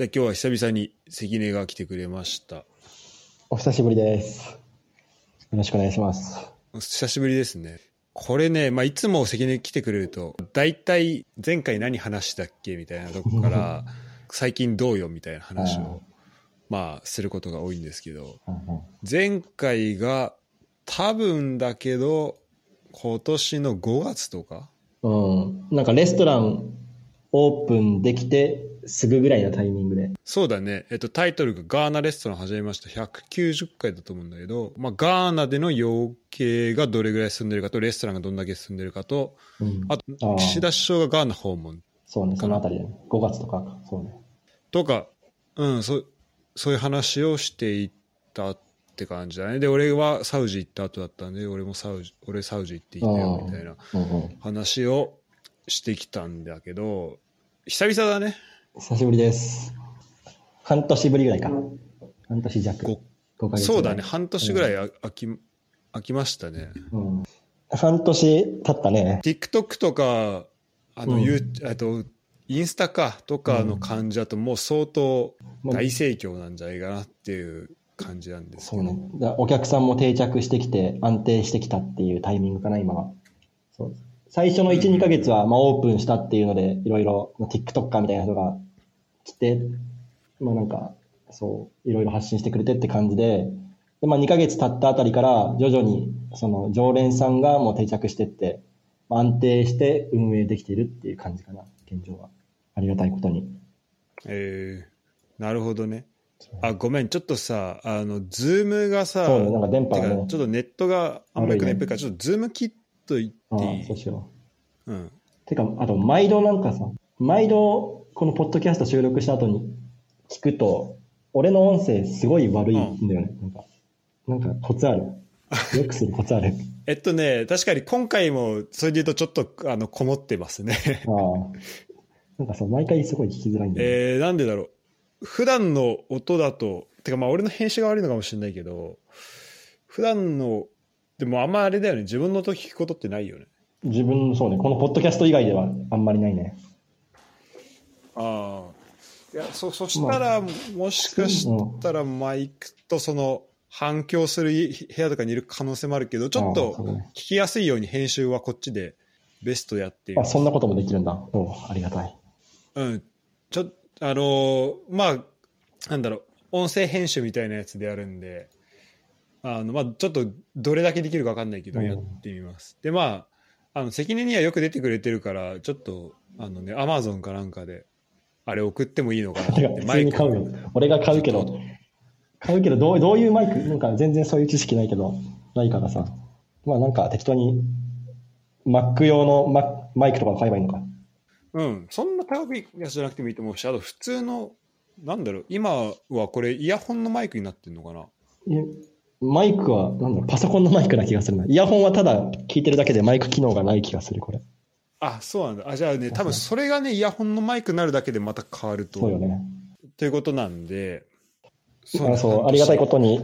で今日は久々に関根が来てくれました。お久しぶりです。よろしくお願いします。久しぶりですね。これね、まあ、いつも関根来てくれると、大体前回何話したっけ？みたいなとこから、最近どうよ？みたいな話うんを、まあ、することが多いんですけど、前回が多分だけど、今年の5月とか？うん、なんかレストランオープンできてすぐぐらいのタイミングで。そうだね。えっと、タイトルがガーナレストラン始めました。190回だと思うんだけど、まあ、ガーナでの養鶏がどれぐらい進んでるかと、レストランがどんだけ進んでるかと、うん、あと岸田首相がガーナ訪問そうね、そのあたりで、ね、5月とかか、そうね。とか、うん、そそういう話をしていったって感じだね。で、俺はサウジ行った後だったんで、俺もサウジ、俺サウジ行っていたよ、みたいな話をしてきたんだけど、久々だね。久しぶりです。半年ぶりぐらいか。半年弱。ご5ヶ月ぐらいそうだね、半年ぐらいあ空き、空きましたね。うん。半年経ったね。TikTok とか、あの、うんゆうあと、インスタかとかの感じだともう相当大盛況なんじゃないかなっていう感じなんですけど。そうね。だお客さんも定着してきて、安定してきたっていうタイミングかな、今は。そう最初の1、2ヶ月は、まあ、オープンしたっていうので、いろいろ、まあ TikToker みたいな人が来て、まあなんか、そう、いろいろ発信してくれてって感じで、で、まあ2ヶ月経ったあたりから、徐々に、その、常連さんがもう定着してって、まあ安定して運営できているっていう感じかな、現状は。ありがたいことに。えーなるほどね。あ、ごめん、ちょっとさ、あの、 Zoom がさ、そうねなんか電波がねちょっとネットがあんまり良くない悪いねから、ちょっと Zoom 切っといああていいそうしよう。うん。てか、あと、毎度なんかさ、毎度、このポッドキャスト収録した後に聞くと、俺の音声すごい悪いんだよね。なんか、なんかコツある。よくするコツある。えっとね、確かに今回も、それで言うとちょっと、あの、こもってますね。ああ。なんかさ、毎回すごい聞きづらいんだよね。えー、なんでだろう。普段の音だと、てかまあ俺の編集が悪いのかもしれないけど、普段の、でもあんまあれだよね、自分の音聞くことってないよね。自分、そうね、このポッドキャスト以外ではあんまりないね。ああ。いや、そ、そしたら、もしかしたらマイクとその、反響する部屋とかにいる可能性もあるけど、ちょっと聞きやすいように編集はこっちでベストやってあ、そんなこともできるんだ。おうありがたい。うん。ちょあのーまあ、なんだろう、音声編集みたいなやつでやるんで、あの、まあ、ちょっとどれだけできるか分かんないけど、うんやってみます。で、まあ、あの、関根にはよく出てくれてるから、ちょっと、あのね、アマゾンかなんかで、あれ送ってもいいのかなって、普通に買うよ。俺が買うけど、買うけど、どうどういうマイク、なんか全然そういう知識ないけど、ないからさ。まあなんか適当に、Mac 用のママイクとか買えばいいのか。うん、そんな高いやつじゃなくてもいいと思うし、あと普通の、なんだろう、今はこれイヤホンのマイクになってるのかなマイクは、なんだろう、パソコンのマイクな気がするな。イヤホンはただ聞いてるだけでマイク機能がない気がする、これ。あ、そうなんだ。あ、じゃあね、多分それがね、イヤホンのマイクになるだけでまた変わると。そうよね。ということなんで、あそう、ありがたいことに、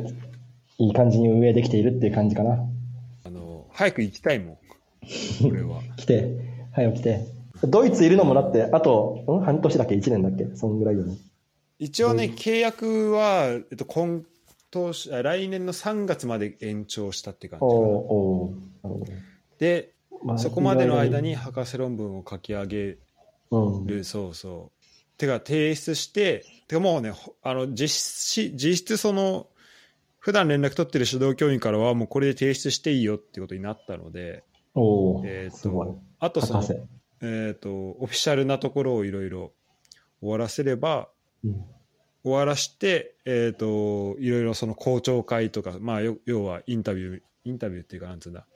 いい感じに運営できているっていう感じかな。あの、早く行きたいもん。俺は。来て、はい、来て。ドイツいるのもだって、あと、ん？半年だっけ ?1 年だっけ？そんぐらいよね。一応ね、契約は、えっと、今年、あ来年の3月まで延長したって感じおかな。で、まあそこまでの間に、博士論文を書き上げうん。る、そうそう。てか、提出して、てかもうね、ほあの、実質、実質その、普段連絡取ってる指導教員からは、もうこれで提出していいよってことになったので、えーすごい。と、あとその。えっ、と、オフィシャルなところをいろいろ終わらせれば、うん終わらして、えっ、と、いろいろその公聴会とか、まあ、よ要はインタビュー、インタビューっていうか、なんつうんだ、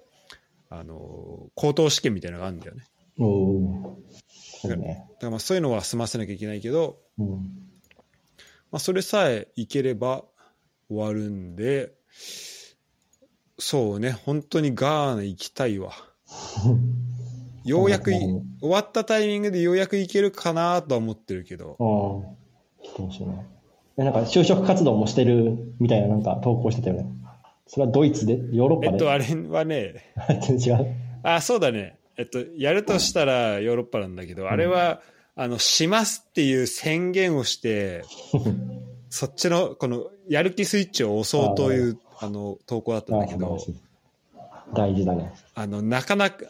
あの、口頭試験みたいなのがあるんだよね。そうね。だからまあそういうのは済ませなきゃいけないけど、うん。まあ、それさえいければ終わるんで、そうね、本当にガーナ行きたいわ。ようやく終わったタイミングでようやく行けるかなとは思ってるけど、ああ、来てほしいね。えなんか就職活動もしてるみたいななんか投稿してたよね。それはドイツで？ヨーロッパで、えっと、あれはね、全然違う？あ、そうだね。えっと、やるとしたらヨーロッパなんだけど、あれは、あの、しますっていう宣言をして、そっちの、この、やる気スイッチを押そうという、あの、投稿だったんあだけど。大事だね。あの、なかなか、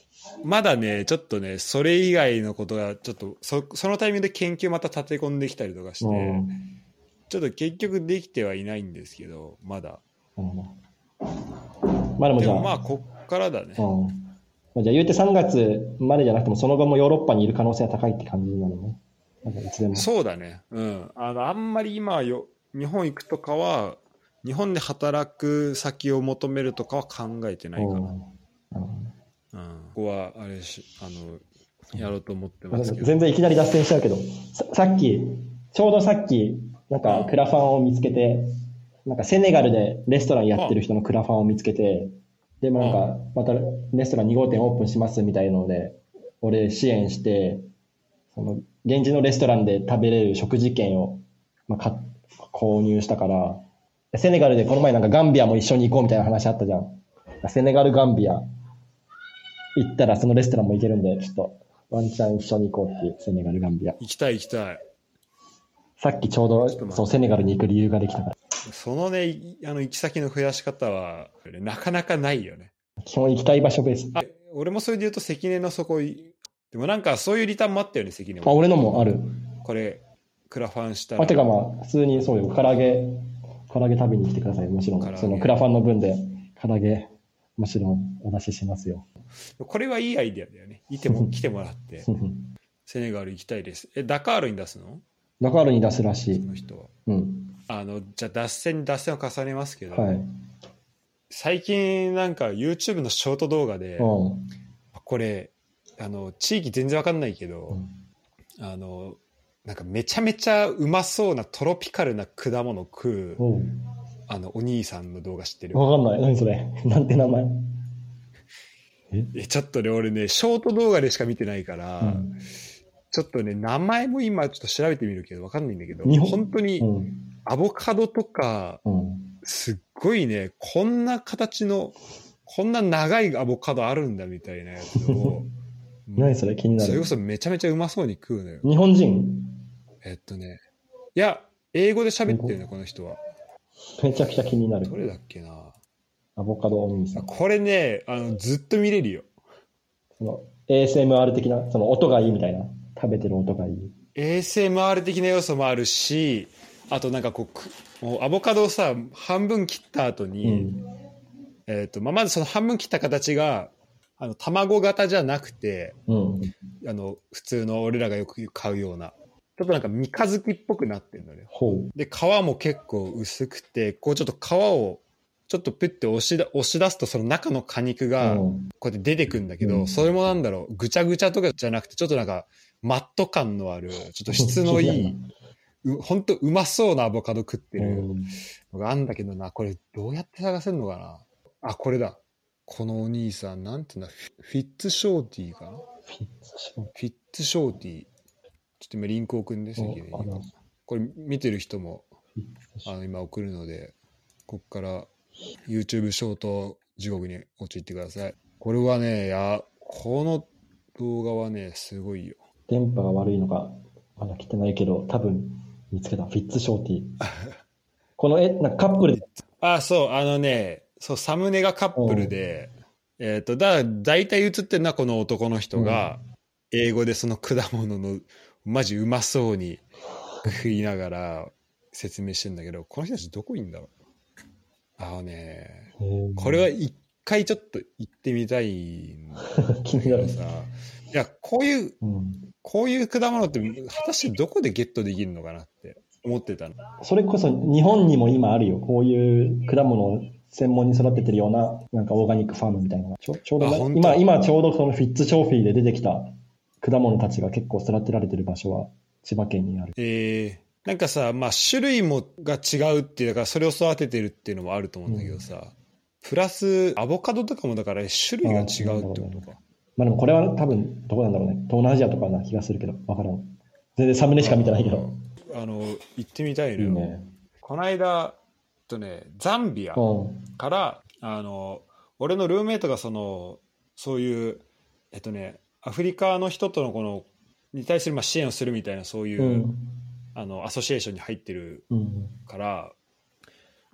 まだね、ちょっとね、それ以外のことが、ちょっと、そ、そのタイミングで研究また立て込んできたりとかして、うん。ちょっと結局できてはいないんですけど、まだ。なるほどまあでもじゃあ、まあ、こっからだね。うん。まあじゃあ言うて3月までじゃなくても、その後もヨーロッパにいる可能性は高いって感じなのね。なんかいつでも。そうだね。うん。あの、あんまり今よ、日本行くとかは、日本で働く先を求めるとかは考えてないかな。うん。ここは、あれし、あの、やろうと思ってますけど。全然いきなり脱線しちゃうけど、ささっき、ちょうどさっき、なんかクラファンを見つけて、なんかセネガルでレストランやってる人のクラファンを見つけて、でもなんか、またレストラン2号店オープンしますみたいので、俺支援して、その、現地のレストランで食べれる食事券を、まあ、か購入したから、セネガルでこの前なんかガンビアも一緒に行こうみたいな話あったじゃん。セネガル、ガンビア行ったらそのレストランも行けるんで、ちょっとワンチャン一緒に行こうっていう、セネガル、ガンビア。行きたい行きたい。さっきちょうどそうセネガルに行く理由ができたから。そのね、いあの、行き先の増やし方は、なかなかないよね。基本行きたい場所ベース。あ、俺もそれで言うと関根のそこい、でもなんかそういうリターンもあったよね、関根あ、も。俺のもある。これ、クラファンしたら。あ、てかまあ、普通にそうよ。唐揚げ、唐揚げ食べに来てください。もちろん。そのクラファンの分で、唐揚げ、もちろんお出ししますよ。これはいいアイデアだよね。いても、来てもらって、セネガル行きたいです。え、ダカールに出すの？ダカールに出すらしい。その人は。うん。あの、じゃあ脱線に脱線を重ねますけど、はい。最近なんか YouTube のショート動画で、うん。これ、あの、地域全然わかんないけど、うんあの、なんかめちゃめちゃうまそうなトロピカルな果物食う、うん。あの、お兄さんの動画知ってる？わかんない。何それ？なんて名前？え、ちょっとね、俺ね、ショート動画でしか見てないから、うんちょっとね、名前も今ちょっと調べてみるけど、わかんないんだけど、日本？当にん。アボカドとか、うん。すっごいね、こんな形の、こんな長いアボカドあるんだみたいなやつを、何それ気になる？それこ。そめちゃめちゃうまそうに食うのよ。日本人？えっとね、いや、英語で喋ってるね、この人は。めちゃくちゃ気になるど。れだっけな？アボカドお兄さん。あこれね、あの、ずっと見れるよ。その ASMR 的な、その音がいいみたいな。食べてる音がいい。ASMR 的な要素もあるし、あとなんかこうアボカドをさ、半分切った後うに、ん。えっ、と、まあ、まずその半分切った形が、あの、卵型じゃなくて、うん。あの、普通の俺らがよく買うような、ちょっとなんか三日月っぽくなってるのね。で、皮も結構薄くて、こうちょっと皮を、ちょっとプッて押しだ押し出すとその中の果肉がうんこうやって出てくんだけど、うんそれもなんだろう、ぐちゃぐちゃとかじゃなくて、ちょっとなんかマット感のある、ちょっと質のいい、うほんとうまそうなアボカド食ってるうんのがあんだけどな、これどうやって探せるのかなあ、これだ。このお兄さん、なんていうんだ、フィッツショーティーかなフィッツショーティー。ちょっと今リンク送るんですけど、これ見てる人もあの今送るので、こっから YouTube ショート地獄に陥ってください。これはね、いや、この動画はね、すごいよ。電波が悪いのか、まだ来てないけど、多分見つけた。フィッツショーティー。この絵、なんかカップルで、あ、そう、あのね、そう、サムネがカップルで、えっ、と、だ、だいたい映ってるのはこの男の人が、英語でその果物の、マジうまそうに食いながら説明してんだけど、この人たちどこいんだろうあのね、えーこれは一回ちょっと行ってみたいんだ 気になるけど。さ、いや、こういう、うん。こういう果物って、果たしてどこでゲットできるのかなって思ってたの。それこそ日本にも今あるよ。こういう果物を専門に育ててるような、なんかオーガニックファームみたいなのが。ちょちょうど今、今ちょうどそのフィッツショーフィーで出てきた果物たちが結構育てられてる場所は千葉県にある。えーなんかさ、まあ、種類もが違うっていうか、それを育ててるっていうのもあると思うんだけどさ、プラス、アボカドとかもだから種類が違うってことか。まあでもこれは多分どこなんだろうね。東南アジアとかな気がするけど、わからん。全然サムネしか見てないけど。あの、行ってみたいいのよ。いね。この間、とね、ザンビアうん。から、あの、俺のルームメイトがその、そういう、えっとね、アフリカの人とのこのに対するまあ支援をするみたいなそういう、うん。あのアソシエーションに入ってるうん。から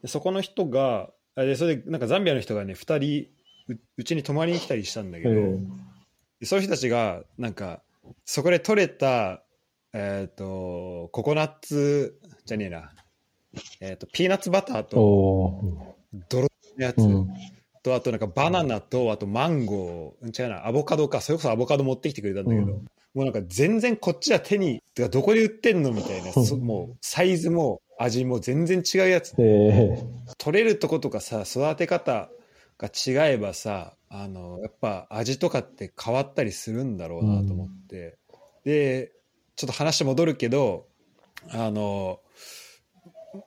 でそこの人があでそれでなんかザンビアの人がね2人ううちに泊まりに来たりしたんだけど、ええでそういう人たちがなんかそこで取れた、えー、とココナッツじゃねえな、えー、とピーナッツバターとお泥のやつ、ーうん。とあとなんかバナナとあとマンゴー。違うな。アボカドか。それこそアボカド持ってきてくれたんだけど、うん。もうなんか全然こっちは手にてかどこで売ってんのみたいな、そもうサイズも味も全然違うやつ。ええ取れるとことかさ育て方が違えばさあのやっぱ味とかって変わったりするんだろうなと思って、でちょっと話戻るけどあの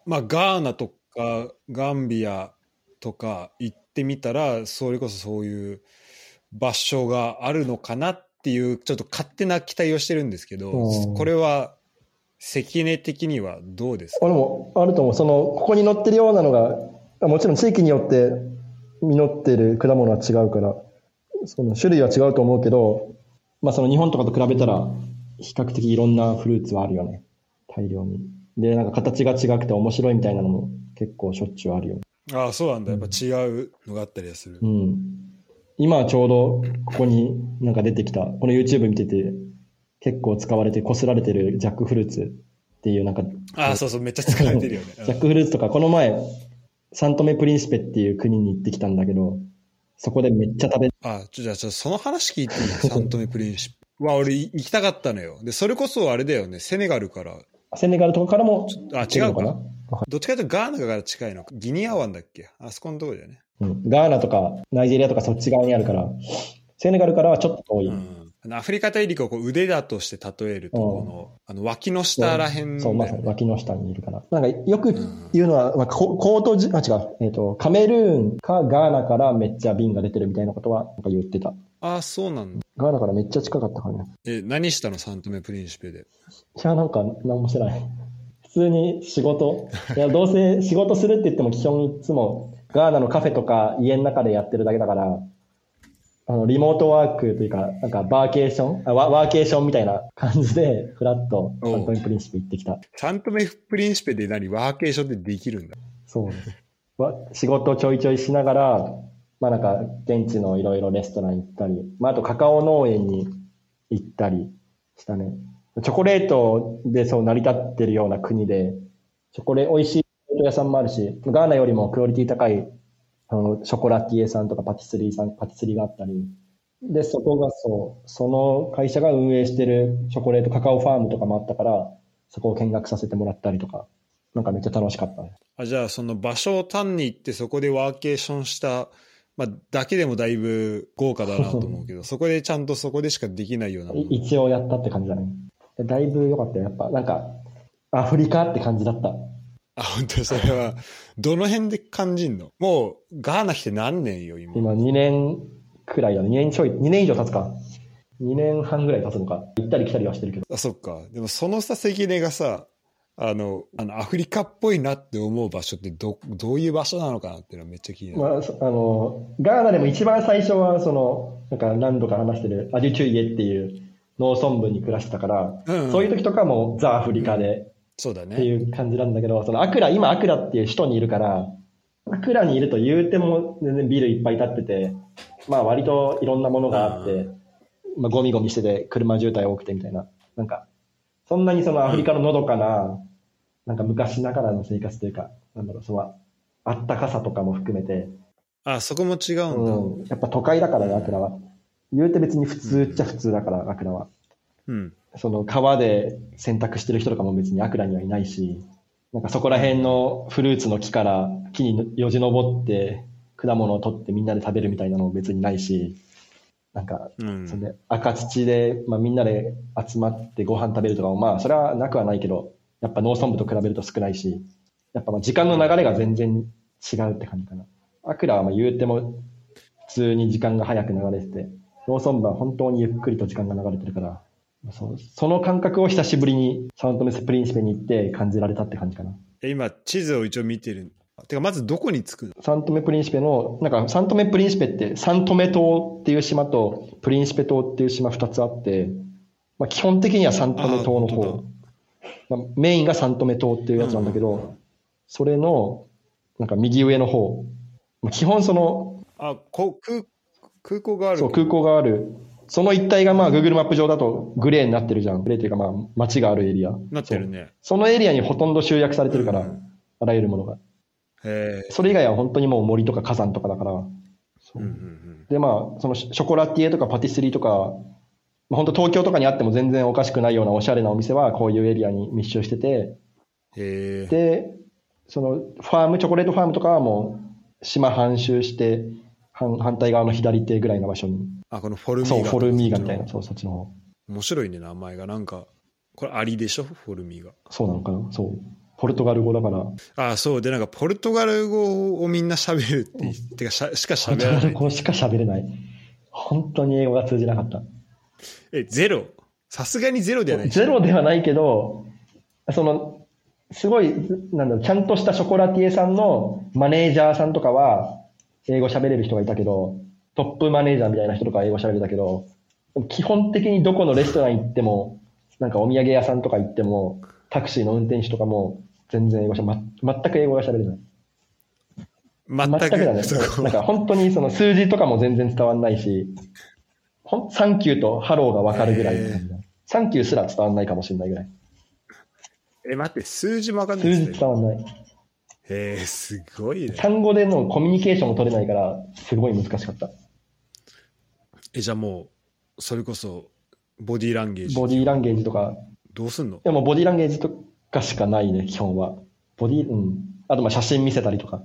まあガーナとかガンビアとか行ってみたらそれこそそういう場所があるのかなっていうちょっと勝手な期待をしてるんですけど、うん。これは関根的にはどうですか？あでも、あると思う。その、ここに載ってるようなのが、あもちろん地域によって実ってる果物は違うから、その種類は違うと思うけど、まあその日本とかと比べたら、比較的いろんなフルーツはあるよね。大量に。で、なんか形が違くて面白いみたいなのも結構しょっちゅうあるよ。ああそうなんだやっぱ違うのがあったりはする、うん。今はちょうどここになんか出てきた、この YouTube 見てて、結構使われて、こすられてるジャックフルーツっていうなんか、ああそうそうめっちゃ使われてるよねジャックフルーツとか、この前、サントメプリンシペっていう国に行ってきたんだけど、そこでめっちゃ食べ、あちょじゃあその話聞いていい？サントメプリンシプは俺い行きたかったのよ。でそれこそあれだよね。セネガルから。セネガルとかからも、あ違うかな？どっちかというとガーナから近いのか。ギニア湾だっけ？あそこのとこだよね。うん。ガーナとかナイジェリアとかそっち側にあるから、セネガルからはちょっと遠い。うんあのアフリカ大陸をこう腕だとして例えるとうんこのあの脇の下らへんねそう、まさに脇の下にいるから。なんかよく言うのは、まあ、ココートジ、あ、違う、えっ、と、カメルーンかガーナからめっちゃ瓶が出てるみたいなことはなんか言ってた。ああそうなんだガーナからめっちゃ近かったからね。え何したの？サントメプリンシペでいや、なんか、なんもしてない。普通に仕事。いや、どうせ仕事するって言っても基本いつもガーナのカフェとか家の中でやってるだけだから、あの、リモートワークというか、なんかバーケーション？あワワーケーションみたいな感じで、フラッとサントメプリンシプ行ってきた。サントメプリンシペで何？ワーケーションってできるんだそうです。わ仕事ちょいちょいしながら、まあなんか現地のいろいろレストラン行ったり、まああとカカオ農園に行ったりしたね。チョコレートでそう成り立ってるような国で、チョコレ美味しいチョコレート屋さんもあるし、ガーナよりもクオリティ高いあのショコラティエさんとかパティスリーさん、パティスリーがあったり、で、そこがそう、その会社が運営してるチョコレートカカオファームとかもあったから、そこを見学させてもらったりとか、なんかめっちゃ楽しかったね。あじゃあその場所を単に行ってそこでワーケーションした、まあ、だけでもだいぶ豪華だなと思うけど そこでちゃんとそこでしかできないような一応やったって感じだね。だいぶ良かったよ。やっぱ、なんか、アフリカって感じだった。あ本当にそれはどの辺で感じんの？もうガーナ来て何年よ今？今2年くらいだね。2年ちょい、2年以上経つか。2年半ぐらい経つのか。行ったり来たりはしてるけど。あそっかでもそのさ関根がさあのあのアフリカっぽいなって思う場所ってどどういう場所なのかなっていうのはめっちゃ気になる、まあ、そあの、ガーナでも一番最初は、その、なんか何度か話してるアジュチュイエっていう農村部に暮らしてたから、うんうんそういう時とかもザ・アフリカでそうだってねいう感じなんだけど、そのアクラ、今アクラっていう首都にいるから、アクラにいると言うても全然ビルいっぱい建ってて、まあ割といろんなものがあって、まあゴミゴミしてて車渋滞多くてみたいな。なんか、そんなにそのアフリカののどかな、なんか昔ながらの生活というか、なんだろう、その、あったかさとかも含めて、あそこも違うんだうん、やっぱ都会だからね、アクラは。言うて別に普通っちゃ普通だから、アクラは。うんその川で洗濯してる人とかも別にアクラにはいないし、なんかそこら辺のフルーツの木から木によじ登って果物を取ってみんなで食べるみたいなのも別にないし、なんか、うんそれで赤土で、まあ、みんなで集まってご飯食べるとかもまあそれはなくはないけど、やっぱ農村部と比べると少ないし、やっぱまあ時間の流れが全然違うって感じかな。アクラはまあ言うても普通に時間が早く流れてて、農村部は本当にゆっくりと時間が流れてるから、そうその感覚を久しぶりにサウントメスプリンシペに行って感じられたって感じかな。え今地図を一応見てるてかまずどこに着くの？サントメプリンシペの、なんかサントメプリンシペってサントメ島っていう島とプリンシペ島っていう島二つあって、まあ、基本的にはサントメ島の方。まあ、メインがサントメ島っていうやつなんだけど、それの、なんか右上の方。まあ、基本その、あ、こ空空港がある。そう、空港がある。その一帯がまあ Google マップ上だとグレーになってるじゃん。グレーっていうかまあ街があるエリア。なってるね。そのエリアにほとんど集約されてるから、うんあらゆるものが。へえ。それ以外は本当にもう森とか火山とかだから。うんうんうん。でまあ、そのショコラティエとかパティスリーとか、まあ、本当東京とかにあっても全然おかしくないようなおしゃれなお店はこういうエリアに密集してて、へえ。で、そのファーム、チョコレートファームとかはもう島半周して、反反対側の左手ぐらいの場所に。あ、このフォルミーガ。そう、フォルミーガみたいな、そう、そっちの方。面白いね、名前が。なんか、これアリでしょ？フォルミーガ。そうなのかな？そう。ポルトガル語だから、あ、そう。で、なんか、ポルトガル語をみんな喋るって言って、てかしゃ、しかポルトガ喋らない。ル語しか喋れない。本当に英語が通じなかった。え、ゼロ？さすがにゼロではないゼロではないけど、その、すごい、なんだろう、ちゃんとしたショコラティエさんのマネージャーさんとかは、英語喋れる人がいたけど、トップマネージャーみたいな人とかは英語喋れたけど、基本的にどこのレストラン行っても、なんかお土産屋さんとか行っても、タクシーの運転手とかも、全然英語しゃ、ま、全く英語が喋れない。全く。全くだね。なんか本当にその数字とかも全然伝わんないし、ほん thank you とハローが分かるぐらいって感じだ thank you すら伝わんないかもしれないぐらい。え、待って、数字もわかんない数字伝わんない。へえ、すごいね。単語でのコミュニケーションも取れないから、すごい難しかった。え、じゃあもう、それこそ、ボディーランゲージ。ボディーランゲージとか、どうすんの？いやもうボディーランゲージとかしかないね、基本は。ボディー、うん。あとまあ写真見せたりとか。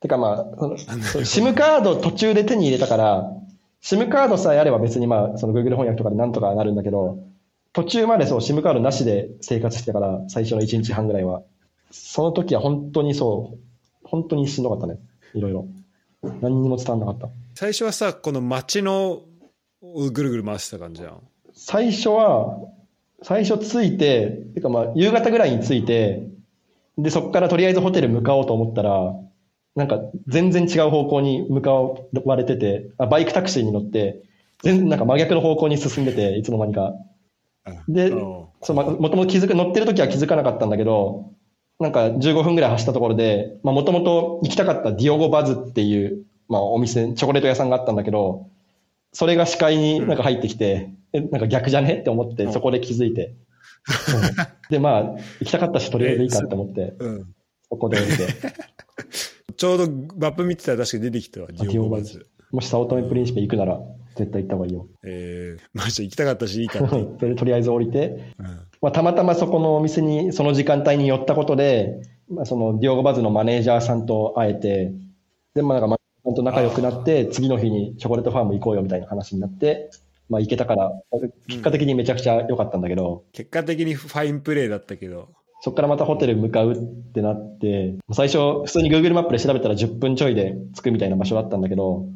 てかまあ、SIM カード途中で手に入れたから、SIM カードさえあれば別にまあ、その Google 翻訳とかでなんとかなるんだけど、途中までそう SIM カードなしで生活してたから、最初の1日半ぐらいは。その時は本当にそう、本当にしんどかったね。いろいろ。何にも伝わんなかった。最初はさ、この街の、をぐるぐる回してた感じじゃん。最初は、最初着いて、てかまあ、夕方ぐらいに着いて、で、そこからとりあえずホテル向かおうと思ったら、なんか全然違う方向に向かわれてて、あバイクタクシーに乗って、全然なんか真逆の方向に進んでて、いつの間にか。でうんそうまもともと気づく、乗ってる時は気づかなかったんだけど、なんか15分ぐらい走ったところで、まあもともと行きたかったディオゴバズっていう、まあお店、チョコレート屋さんがあったんだけど、それが視界になんか入ってきて、え、なんか逆じゃねって思って、うんそこで気づいて。そ うで、まあ、行きたかったし、とりあえずいいかって思って、うん。そこで降りて。ちょうどマップ見てたら確かに出てきたわ、ディオゴバズ。もしサオトメプリンシペ行くなら、絶対行った方がいいよ。えー、まあじゃあ行きたかったし、いいかって。それでとりあえず降りて、うんまあ、たまたまそこのお店にその時間帯に寄ったことで、まあ、そのディオゴバズのマネージャーさんと会えて、で、まあ、なんかマネージャーさんと仲良くなって、次の日にチョコレートファーム行こうよみたいな話になって、まあ、行けたから、結果的にめちゃくちゃ良かったんだけど、結果的にファインプレーだったけど、そこからまたホテル向かうってなって、最初、普通に Google マップで調べたら10分ちょいで着くみたいな場所だったんだけど、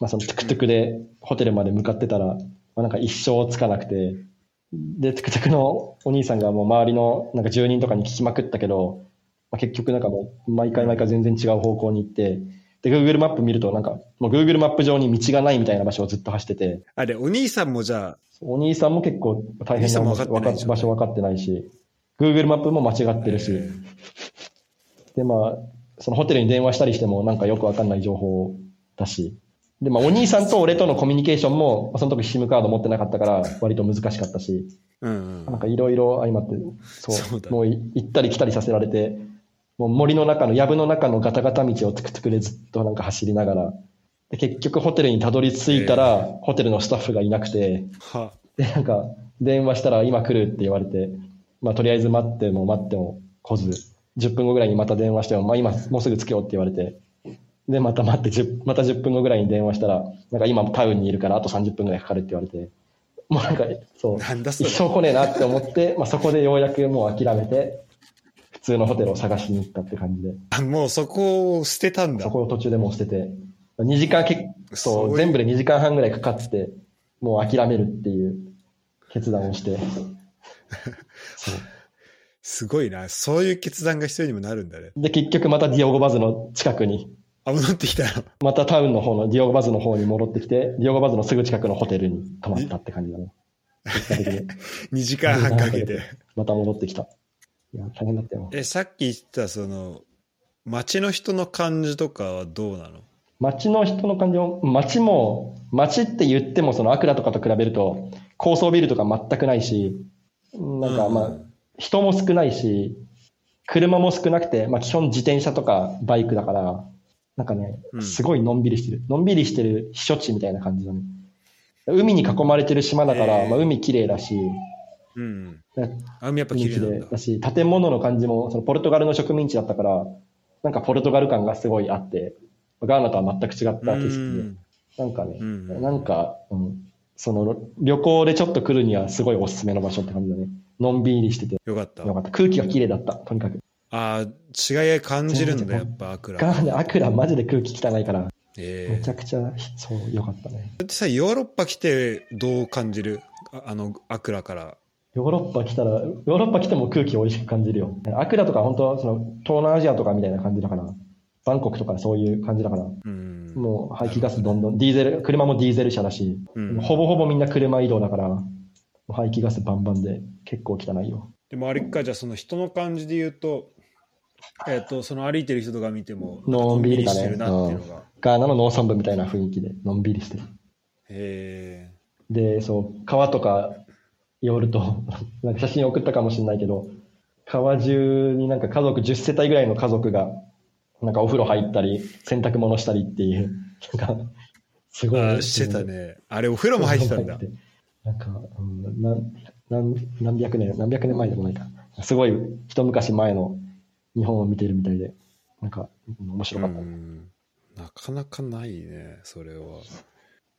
まあ、そのトゥクトゥクでホテルまで向かってたら、まあ、なんか一生着かなくて、で、トゥクトゥクのお兄さんがもう周りのなんか住人とかに聞きまくったけど、まあ、結局なんかもう毎回毎回全然違う方向に行って、で、Google マップ見るとなんか、もう Google マップ上に道がないみたいな場所をずっと走ってて、あれ、お兄さんもじゃあ、お兄さんも結構大変な場所分かってないし、Google マップも間違ってるし、えー。で、まあ、そのホテルに電話したりしてもなんかよくわかんない情報だし、で、まあ、お兄さんと俺とのコミュニケーションも、まあその時 SIM カード持ってなかったから、割と難しかったし、うんうん。なんかいろいろ相まって、そう、そうだもうい行ったり来たりさせられて、もう森の中の、藪の中のガタガタ道をトゥクトゥクでずっとなんか走りながら、で結局ホテルにたどり着いたら、ホテルのスタッフがいなくて、は、で、なんか、電話したら今来るって言われて、まあ、とりあえず待っても待っても来ず、10分後ぐらいにまた電話しても、まあ、今、もうすぐ着けよって言われて、で、また待って、10また10分後ぐらいに電話したら、なんか今タウンにいるからあと30分ぐらいかかるって言われて、もうなんか、そう、なんだそれ。一生来ねえなって思って、まあ、そこでようやくもう諦めて、普通のホテルを探しに行ったって感じで、あもうそこを捨てたんだ。そ。こを途中でもう捨てて、2時間結構、そう全部で2時間半ぐらいかかってて、もう諦めるっていう決断をして、そう。すごいな。そういう決断が必要にもなるんだね。で、結局またディオゴバズの近くに、あ、戻ってきたの。またタウンの方のディオゴバズの方に戻ってきて、ディオゴバズのすぐ近くのホテルに泊まったって感じだね。結果的に。2時間半かけて。また戻ってきた。いや、大変だったよ。え、さっき言ったその、街の人の感じとかはどうなの？街の人の感じも、街も、街って言っても、そのアクラとかと比べると、高層ビルとか全くないし、なんかまあ、人も少ないし、車も少なくて、まあ基本自転車とかバイクだから、なんかねう、んすごいのんびりしてる。のんびりしてる避暑地みたいな感じだね。海に囲まれてる島だから、まあ海綺麗だし、うん。海やっぱ綺。麗だし、建物の感じも、そのポルトガルの植民地だったから、なんかポルトガル感がすごいあって、ガーナとは全く違った景色で、なんかね、うんなんか、うん、その旅行でちょっと来るにはすごいおすすめの場所って感じだね。のんびりしててよかった。よかった。空気が綺麗だった、とにかく。ああ、違い感じるんだ、やっぱアクラ。ガーナ、アクラマジで空気汚いから、えめちゃくちゃ、そう、よかったね。えでさ、ヨーロッパ来てどう感じる？ああの、アクラから。ヨーロッパ来たら、ヨーロッパ来ても空気美味しく感じるよ。アクラとか本当その、東南アジアとかみたいな感じだから、バンコクとかそういう感じだから、うん。もう排気ガスどんどん、ディーゼル、車もディーゼル車だし、うんほぼほぼみんな車移動だから、排気ガスバンバンで結構汚いよ。でもあれか、じゃあその人の感じで言うと、えっ、と、その歩いてる人とか見ても、のんびりしてるなっていうのが。ガーナの農村部みたいな雰囲気で、のんびりしてる。へで、そう、川とか寄ると、なんか写真送ったかもしれないけど、川中になんか家族10世帯ぐらいの家族が、なんかお風呂入ったり、洗濯物したりっていう、なんか、すごい。してたね。あれ、お風呂も入ってたんだ。なんか、うん、なん何何百年、何百年前でもないか。すごい一昔前の日本を見てるみたいで、なんか、うん面白かった。うんなかなかないね、それは。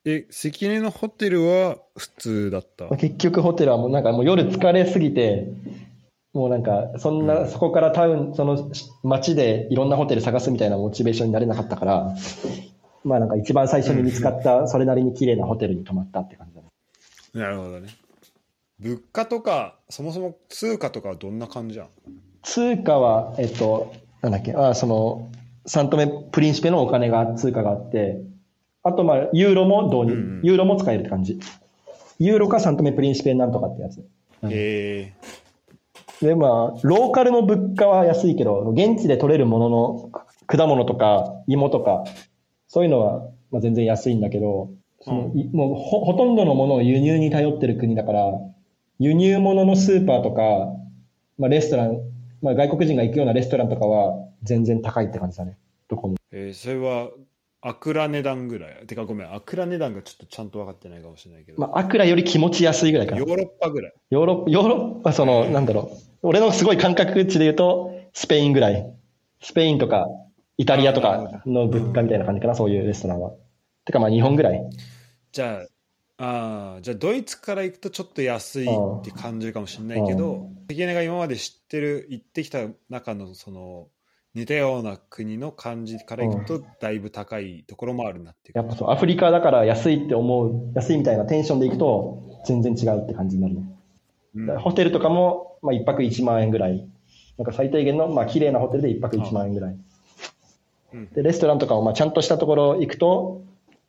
え、関根のホテルは普通だった？まあ結局ホテルはもうなんかもう夜疲れすぎて、もうなんか、そんな、そこからタウン、その街でいろんなホテル探すみたいなモチベーションになれなかったから、まあなんか一番最初に見つかった、それなりに綺麗なホテルに泊まったって感じだね。なるほどね。物価とか、そもそも通貨とかはどんな感じじゃん通貨は、えっと、なんだっけ、あその、サントメプリンシペのお金が、通貨があって、あとまあ、ユーロも導入、うんうんユーロも使えるって感じ。ユーロかサントメプリンシペなんとかってやつ。うんへえで、まあ、ローカルの物価は安いけど、現地で取れるものの、果物とか芋とか、そういうのは、まあ、全然安いんだけど、そのいもうほほとんどのものを輸入に頼ってる国だから、輸入物のスーパーとか、まあ、レストラン、まあ、外国人が行くようなレストランとかは全然高いって感じだね。どこも。えーそれは、アクラ値段ぐらい。てかごめん、アクラ値段がちょっとちゃんと分かってないかもしれないけど。まあ、アクラより気持ち安いぐらいかなヨ。ーロッパぐらい。ヨーロッパ、ヨーロッパ、その、なんだろう。俺のすごい感覚値で言うと、スペインぐらい。スペインとか、イタリアとかの物価みたいな感じかな、そういうレストランは。てかまあ日本ぐらい。じゃあ、あーじゃあドイツから行くとちょっと安いって感じるかもしれないけど、関根が今まで知ってる、行ってきた中のその、似たような国の感じから行くと、だいぶ高いところもあるなっていうやっぱそう、アフリカだから安いって思う、安いみたいなテンションで行くと、全然違うって感じになるね。うんホテルとかも、まあ一泊1万円ぐらい。なんか最低限の、まあ綺麗なホテルで一泊1万円ぐらい。うんで、レストランとかも、まあちゃんとしたところ行くと、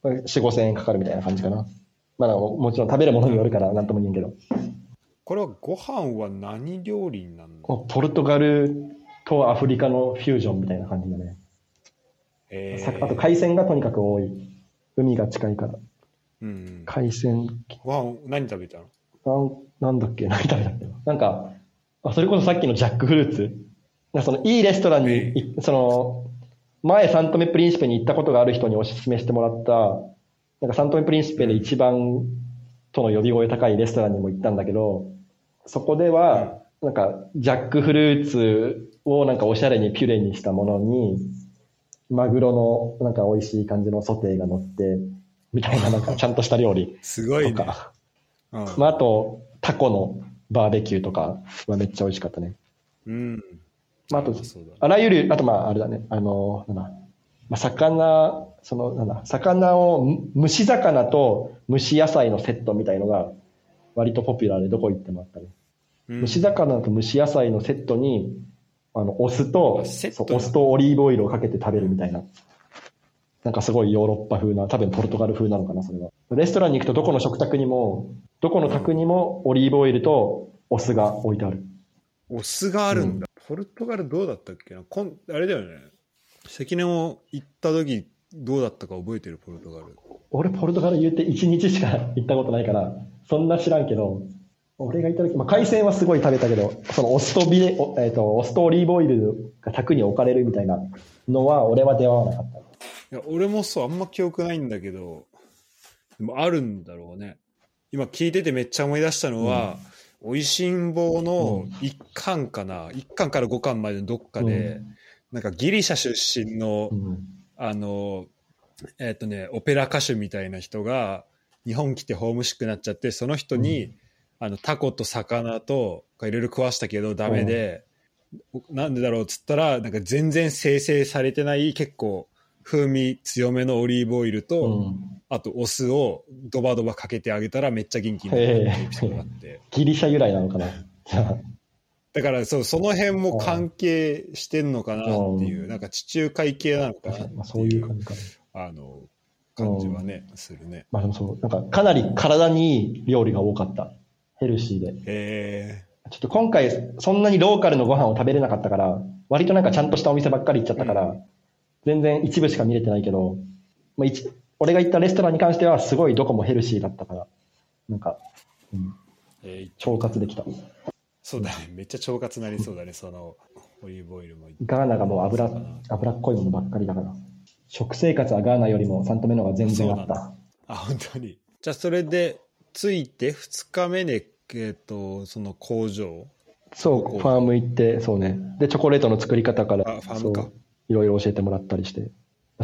4、5千円かかるみたいな感じかな。まあもちろん食べるものによるからなんとも言えんけど。これはご飯は何料理になるの？ポルトガルとアフリカのフュージョンみたいな感じだね。えさあと海鮮がとにかく多い。海が近いから。うん、海鮮、ご飯何食べたの？なんなんだっけ？何食べたっけ？ななんか、あそれこそさっきのジャックフルーツ？そのいいレストランに、えいその、前サントメプリンシペに行ったことがある人にお勧めしてもらった、なんかサントメプリンシペで一番との呼び声高いレストランにも行ったんだけど、そこでは、なんかジャックフルーツをなんかおしゃれにピュレにしたものに、マグロのなんか美味しい感じのソテーが乗って、みたいななんか ちゃんとした料理すごいね。とか。うんまあ、あと、タコのバーベキューとかはめっちゃ美味しかったね。うん。まあ、あと、あらゆる、あとまあ、あれだね、あの、なんだ、まあ、魚、その、なんだ、魚を、む蒸し魚と蒸し野菜のセットみたいのが、割とポピュラーでどこ行ってもあったね。うん蒸し魚と蒸し野菜のセットに、あの、お酢と、お酢とオリーブオイルをかけて食べるみたいな。なんかすごいヨーロッパ風な、多分ポルトガル風なのかな、それは。レストランに行くとどこの食卓にも、どこの卓にもオリーブオイルとお酢が置いてある。お酢があるんだ。ポルトガルどうだったっけな？こんあれだよね。関根も行った時どうだったか覚えてるポルトガル。俺、ポルトガル言って1日しか行ったことないから、そんな知らんけど、俺が行った時、まあ、海鮮はすごい食べたけど、そのお酢とビえっ、と、お酢とオリーブオイルが卓に置かれるみたいなのは、俺は出会わなかった。いや俺もそう、あんま記憶ないんだけど、でもあるんだろうね。今聞いててめっちゃ思い出したのは、おいしん坊の1巻かな、1巻から5巻までのどっかで、なんかギリシャ出身の、うん。あの、えっ、とね、オペラ歌手みたいな人が日本来てホームシックになっちゃって、その人に、あのタコと魚とかいろいろ食わしたけどダメで、なんでだろうっつったら、なんか全然生成されてない結構風味強めのオリーブオイルと、うん。あとお酢をドバドバかけてあげたらめっちゃ元気になるっていうエピソードがあって。ギリシャ由来なのかな。じゃあだからそう、その辺も関係してんのかなっていう、うんなんか地中海系なのかなって確かに、まあ、そういう感じかな。あの、感じはね、するね。まあでもそう、なんかかなり体にいい料理が多かった。ヘルシーで。へちょっと今回、そんなにローカルのご飯を食べれなかったから、割となんかちゃんとしたお店ばっかり行っちゃったから、全然一部しか見れてないけど、まあ、一俺が行ったレストランに関しては、すごいどこもヘルシーだったから、なんか、うん、えー腸活できた。そうだね。めっちゃ腸活なりそうだね、その、オリーブオイルも。ガーナがもう油、油っこいものばっかりだから。食生活はガーナよりもサントメの方が全然あった。あ、本当に。じゃあ、それで、着いて2日目で、えっと、その工場。そう、ファーム行って、そうね。で、チョコレートの作り方から、いろいろ教えてもらったりして、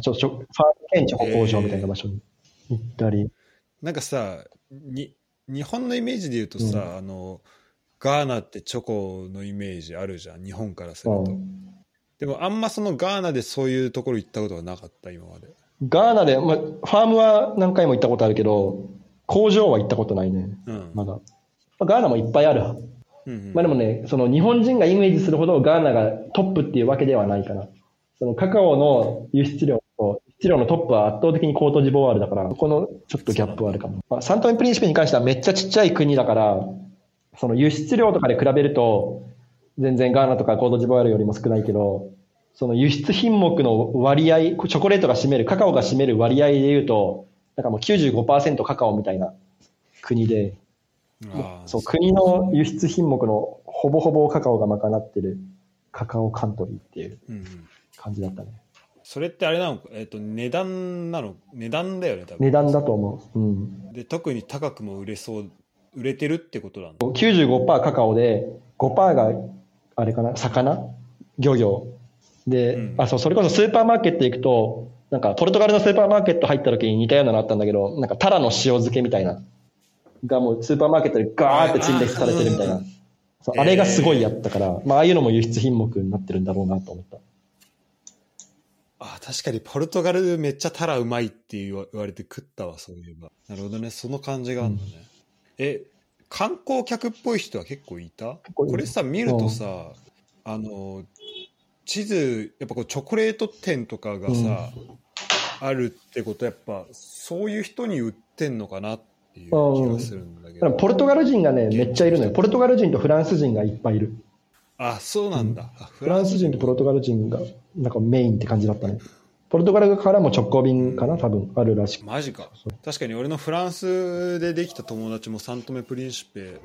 ちょちょファーム兼チョコ工場みたいな場所に行ったり、なんかさ、に、日本のイメージで言うとさ、うんあの、ガーナってチョコのイメージあるじゃん、日本からすると。うんでも、あんまそのガーナでそういうところ行ったことがなかった、今まで。ガーナで、まあ、ファームは何回も行ったことあるけど、工場は行ったことないね、うん。まだ。まあガーナもいっぱいある。うんうんまあでもね、その日本人がイメージするほどガーナがトップっていうわけではないかな。そのカカオの輸出量と、輸出量のトップは圧倒的にコートジボワールだから、このちょっとギャップはあるかも。まあ、サントメプリンシペに関してはめっちゃちっちゃい国だから、その輸出量とかで比べると、全然ガーナとかコートジボワールよりも少ないけど、その輸出品目の割合、チョコレートが占める、カカオが占める割合で言うと、なんかもう95%カカオみたいな国で、そう、国の輸出品目のほぼほぼカカオが賄ってるカカオカントリーっていううんうん感じだったね。それってあれなの？えっ、と、値段なの？値段だよね、多分。値段だと思う。うん。で、特に高くも売れそう、売れてるってことなんだ。95%カカオで、5%が、あれかな、魚？漁業。で、うんあ、そう、それこそスーパーマーケット行くと、なんか、ポルトガルのスーパーマーケット入った時に似たようなのあったんだけど、なんか、タラの塩漬けみたいな、がもうスーパーマーケットでガーって陳列されてるみたいな。そうあれがすごいやったから、まあ、ああいうのも輸出品目になってるんだろうなと思った。あ確かにポルトガルめっちゃタラうまいって言われて食ったわ、そういえば。なるほどね、その感じがあるのね。え、観光客っぽい人は結構いた？これさ、見るとさ、あの、地図、やっぱこうチョコレート店とかがさ、あるってことやっぱそういう人に売ってんのかなっていう気がするんだけど。ポルトガル人がね、めっちゃいるのよ。ポルトガル人とフランス人がいっぱいいる。あ、そうなんだ。フランス人とポルトガル人が、なんかメインって感じだったね。ポルトガルからも直行便かな、多分あるらしく。マジか。確かに俺のフランスでできた友達もサントメ・プリンシペ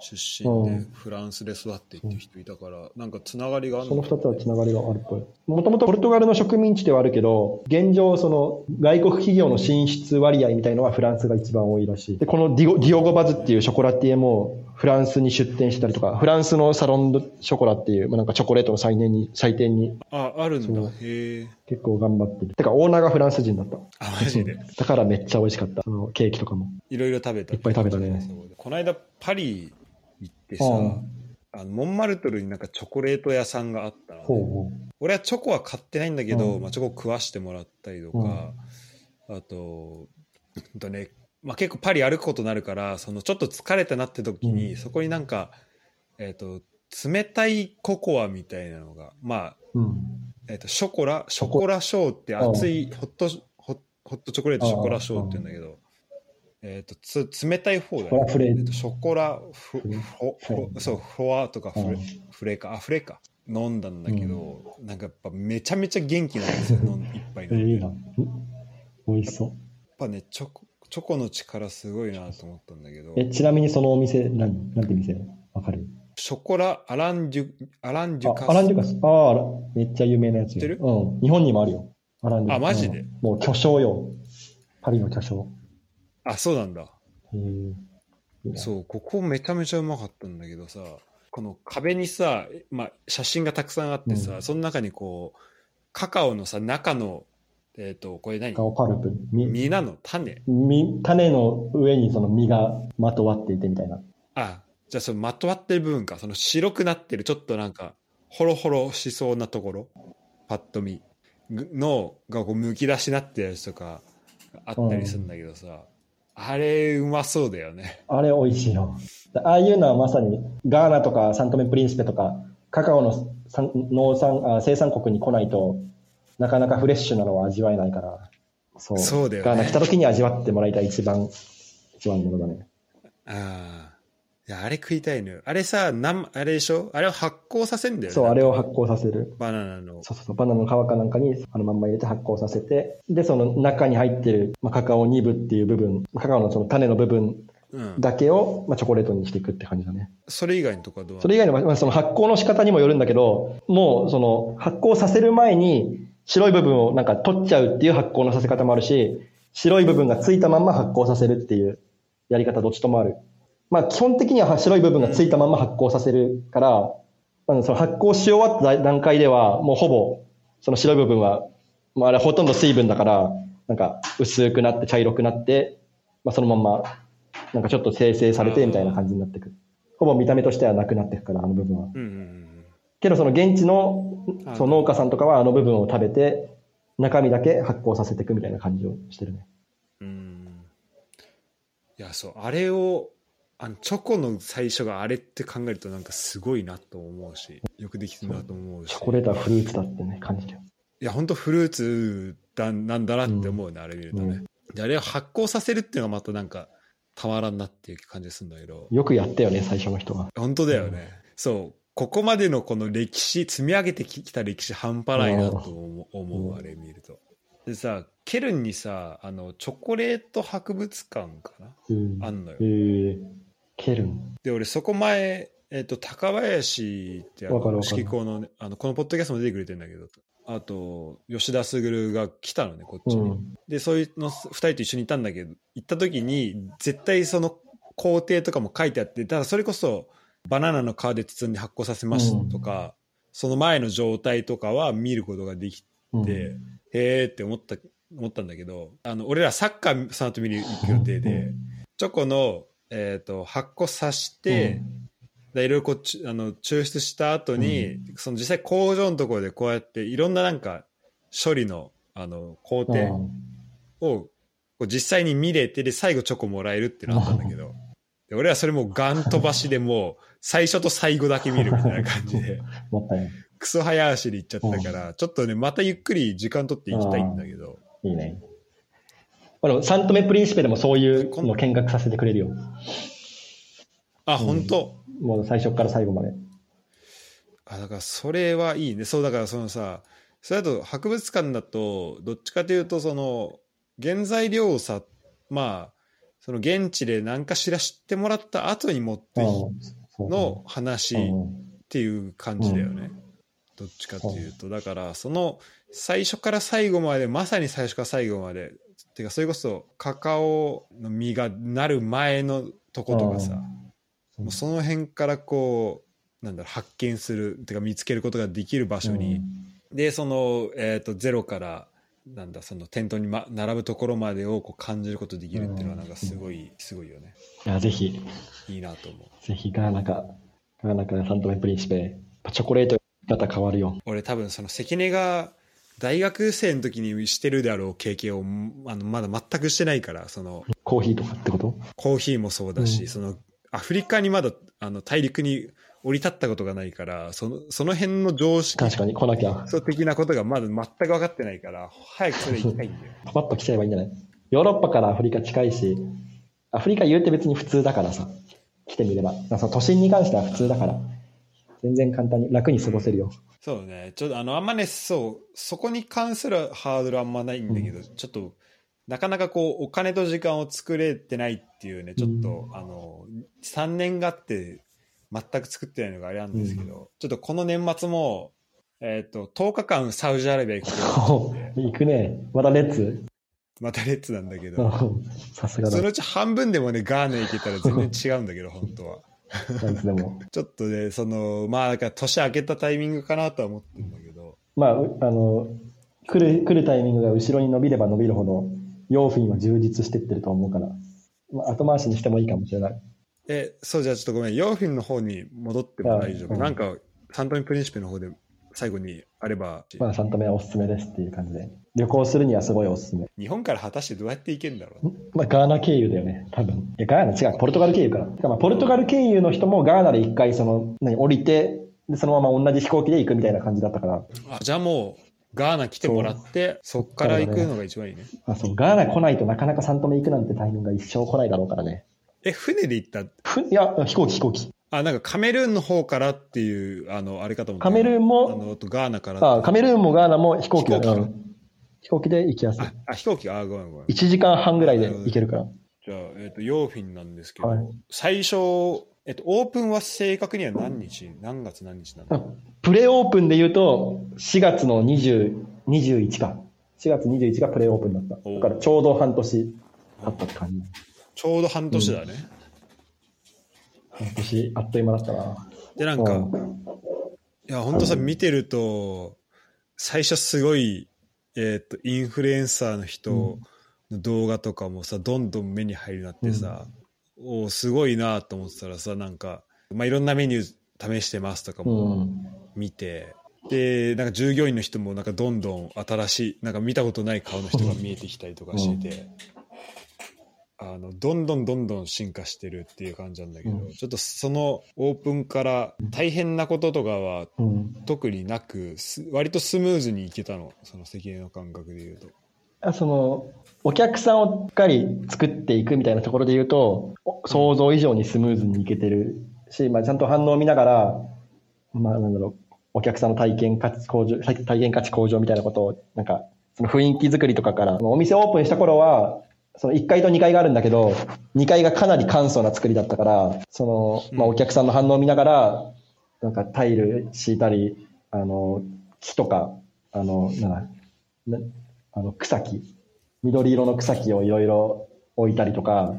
出身でうんフランスで育ってっていう人いたから、なんかつながりがあるそののか二つはつながりがあるっぽい。もともとポルトガルの植民地ではあるけど、現状、その外国企業の進出割合みたいのはフランスが一番多いらしい。で、このディオディオゴバズっていうショコラティエもフランスに出店したりとか、フランスのサロンドショコラっていう、まあ、なんかチョコレートの祭年に、祭典にあ、あるんだ。へえ。結構頑張ってる。てか、オーナーがフランス人だった。あ、マジで？だからめっちゃ美味しかった。そのケーキとかも。いろいろ食べた。いっぱい食べたねこの間パリ行ってさ、うんあのモンマルトルになんかチョコレート屋さんがあったのねほうほ俺はチョコは買ってないんだけど、うんまあ、チョコ食わしてもらったりとか、あとうんとね、まあ、結構パリ歩くことになるからそのちょっと疲れたなって時に、うん。そこになんか、えー、と冷たいココアみたいなのがまあ、う。うん。えー、とショコラ？ショコラ。ショーって熱いホットホホットチョコレートショコラショーって言うんだけど、えっ、とつ冷たい方だショコラフレーえっとショコラフフそうフォアとかフレ,、うん。フレかあフレか。飲んだんだけど、なんかやっぱめちゃめちゃ元気なんですよ飲ん一飲んで。いいな。美味しそう。やっぱねチョコチョコの力すごいなと思ったんだけどえ、ちなみにそのお店、何なんて店？わかる？ショコラアランデュアランデュカあ、アランデュカス。ああめっちゃ有名なやつよ。知ってる？うん。日本にもあるよ。アランデュカス。あマジで？うんもう巨匠よ。パリの巨匠。あそうなんだへえ。そうここめちゃめちゃうまかったんだけどさこの壁にさ、まあ、写真がたくさんあってさ、うんその中にこうカカオのさ中のえっ、とこれ何？カカオパルプ。み実なの？種？み種の上にその実がまとわっていてみたいな。あじゃあそのまとわってる部分か。その白くなってるちょっとなんかホロホロしそうなところ？パッと見。ぐのがこうむき出しになってるやつとかあったりするんだけどさ、あれうまそうだよね。あれ美味しいよ。ああいうのはまさにガーナとかサントメプリンスペとかカカオの産農産あ生産国に来ないとなかなかフレッシュなのは味わえないから。そう。そうだよね来た時に味わってもらいたい一番、一番のものだね。ああいやあれ食いたいのよあれさなんあれでしょ？あれを発酵させんだよねそう、あれを発酵酵させる。バナナのそうそうそう、バナナの皮かなんかにあのまんま入れて発酵させて、で、その中に入ってる、まあ、カカオ2部っていう部分、カカオのその種の部分うん、だけを、まあ、チョコレートにしていくって感じだね。それ以外のとこはどうそれ以外の、まあ、その発酵の仕方にもよるんだけど、もうその発酵させる前に白い部分をなんか取っちゃうっていう発酵のさせ方もあるし、白い部分がついたまんま発酵させるっていうやり方どっちともある。まあ基本的には白い部分がついたまんま発酵させるから、まあ、その発酵し終わった段階ではもうほぼその白い部分は、まあ、あれほとんど水分だから、なんか薄くなって茶色くなって、まあ、そのまんまなんかちょっと生成されてみたいな感じになってくる。ほぼ見た目としてはなくなっていくから、あの部分は。うんうんうんけどその現地のあその農家さんとかはあの部分を食べて、中身だけ発酵させていくみたいな感じをしてるね。うん。いやそう。あれをあのチョコの最初があれって考えるとなんかすごいなと思うしよくできてるなと思うし。チョコレートはフルーツだってね、感じるよ。いや本当フルーツだなんだなって思うね、あれ見るとね、うんであれを発酵させるっていうのがまたなんかたまらんなっていう感じするんだけど。よくやったよね、最初の人が。本当だよね、そうここまでのこの歴史積み上げてきた歴史半端ないなと思う思ううんあれ見ると。でさケルンにさあのチョコレート博物館かな？うん。あんのよ。えー、ケルン。で俺そこ前、えっと高林ってあのわかるわかる。指揮校の,、ね、あのこのポッドキャストも出てくれてんだけど。あと吉田卓が来たのねこっちに、うん。でそういうの2人と一緒にいたんだけど行った時に絶対その工程とかも書いてあってだからそれこそバナナの皮で包んで発酵させますとか、その前の状態とかは見ることができうん。て、へーって思った思ったんだけどあの俺らサッカーその後見に行く予定で、チョコの、えー、と発酵させて、でいろいろこうちあの抽出した後に、その実際工場のところでこうやっていろんななんか処理のあの工うん、程をこう実際に見れてで最後チョコもらえるっていうのあったんだけど。で俺はそれもうガン飛ばしでもう最初と最後だけ見るみたいな感じで もったいない。クソ早足で行っちゃったからちょっとねまたゆっくり時間取って行きたいんだけどいいね。あの、サントメプリンシペでもそういうの見学させてくれるよ。あ本当？もう最初から最後まで。あだからそれはいいねそうだからそのさそれだと博物館だとどっちかというとその原材料をさまあその現地で何かしら知ってもらった後に持ってうんの話っうんていう感じだよね、どっちかっていうと。だからその最初から最後までまさに最初から最後までてかそれこそカカオの実がなる前のとことかさ、うん。もうその辺からこうなんだろう発見するてか見つけることができる場所に、でその、えー、とゼロからなんだその店頭に、ま、並ぶところまでをこう感じることできるっていうのはなんかすごい、すごいよね。いや、ぜひ、いいなと思う。ぜひガーナか、ガーナかサントメプリンシペ、チョコレートの方変わるよ。俺多分その関根が大学生の時にしてるであろう経験をあのまだ全くしてないからそのコーヒーとかってこと？コーヒーもそうだし、うん。そのアフリカにまだあの大陸に降り立ったことがないから、その、その辺の常識確かに来なきゃ。そう的なことがまだ全く分かってないから、早くそれ行きたいんだよ。パパッと来ちゃえばいいんじゃない？ヨーロッパからアフリカ近いし、アフリカ言うて別に普通だからさ、来てみれば。その都心に関しては普通だから、全然簡単に楽に過ごせるよ。そうね。ちょっとあの、あんまね、そう、そこに関するハードルあんまないんだけど、ちょっと、なかなかこう、お金と時間を作れてないっていうね、ちょっと、うあの、3年があって、全く作ってないのがあれなんですけど、ちょっとこの年末も、えっ、と、10日間サウジアラビア行くこと 行くね。まだレッツまたレッツなんだけうど、ん さすがだそ。のうち半分でもね、ガーナ行けたら全然違うんだけど、本当は。でも。ちょっとね、その、まあ、だから年明けたタイミングかなとは思ってるんだけど、まあ、うあの、来る、来るタイミングが後ろに伸びれば伸びるほど、用品は充実してってると思うから、まあ、後回しにしてもいいかもしれない。え、そう、じゃあちょっとごめん、ヨーフィンの方に戻っても大丈夫？うんなんか、サントミプリンシペの方で最後にあれば、まあ、サントメはおすすめですっていう感じで。旅行するにはすごいおすすめ。日本から果たしてどうやって行けるんだろう。まあ、ガーナ経由だよね、多分。いや、ガーナ違う、ポルトガル経由から。てかまあ、ポルトガル経由の人もガーナで一回、その、何、降りて、で、そのまま同じ飛行機で行くみたいな感じだったから、あじゃあもう、ガーナ来てもらって、そっから行くのが一番いいね。あ、そう、ガーナ来ないとなかなかサントメ行くなんてタイミングが一生来ないだろうからね。え、船で行った？ふいや、飛行機、飛行機。あ、なんかカメルーンの方からっていう、あの、あれかと思った。カメルーンあも、の、あとガーナから。あ、カメルーンもガーナも飛行機だかうん飛行機で行きやすいあ。、あ飛行機、あ、ごめんごめん。1時間半ぐらいで行けるから。じゃあ、えっ、と、ヨーフィンなんですけど、はい最初、えっ、と、オープンは正確には何日、何月何日なのあプレオープンで言うと、4月の20 21か。4月21がプレオープンだった。おだからちょうど半年経ったって感じ。ちょうど半年だね。半年、あっという間だったな。で、なんか、うんいや、本当さ、見てると、最初すごい、えっ、と、インフルエンサーの人の動画とかもさ、どんどん目に入るようになってさ、おーすごいなと思ってたらさ、なんか、まあ、いろんなメニュー試してますとかうもん。見て、で、なんか従業員の人もなんかどんどん新しい、なんか見たことない顔の人が見えてきたりとかしてて、あの、どんどんどんどん進化してるっていう感じなんだけど、うんちょっとそのオープンから大変なこととかはうん。特になく、す割とスムーズにいけたの、その関根の感覚で言うと。あその、お客さんをしっかり作っていくみたいなところで言うと、お想像以上にスムーズにいけてるし、まあ、ちゃんと反応を見ながら、まあ、なんだろう、お客さんの体験価値向上、体体験価値向上みたいなことを、なんか、その雰囲気作りとかから、お店オープンした頃は、その1階と2階があるんだけど、2階がかなり簡素な作りだったから、その、まあ、お客さんの反応を見ながら、なんかタイル敷いたり、あの、木とか、あの、なんだなあの草木、緑色の草木をいろいろ置いたりとか、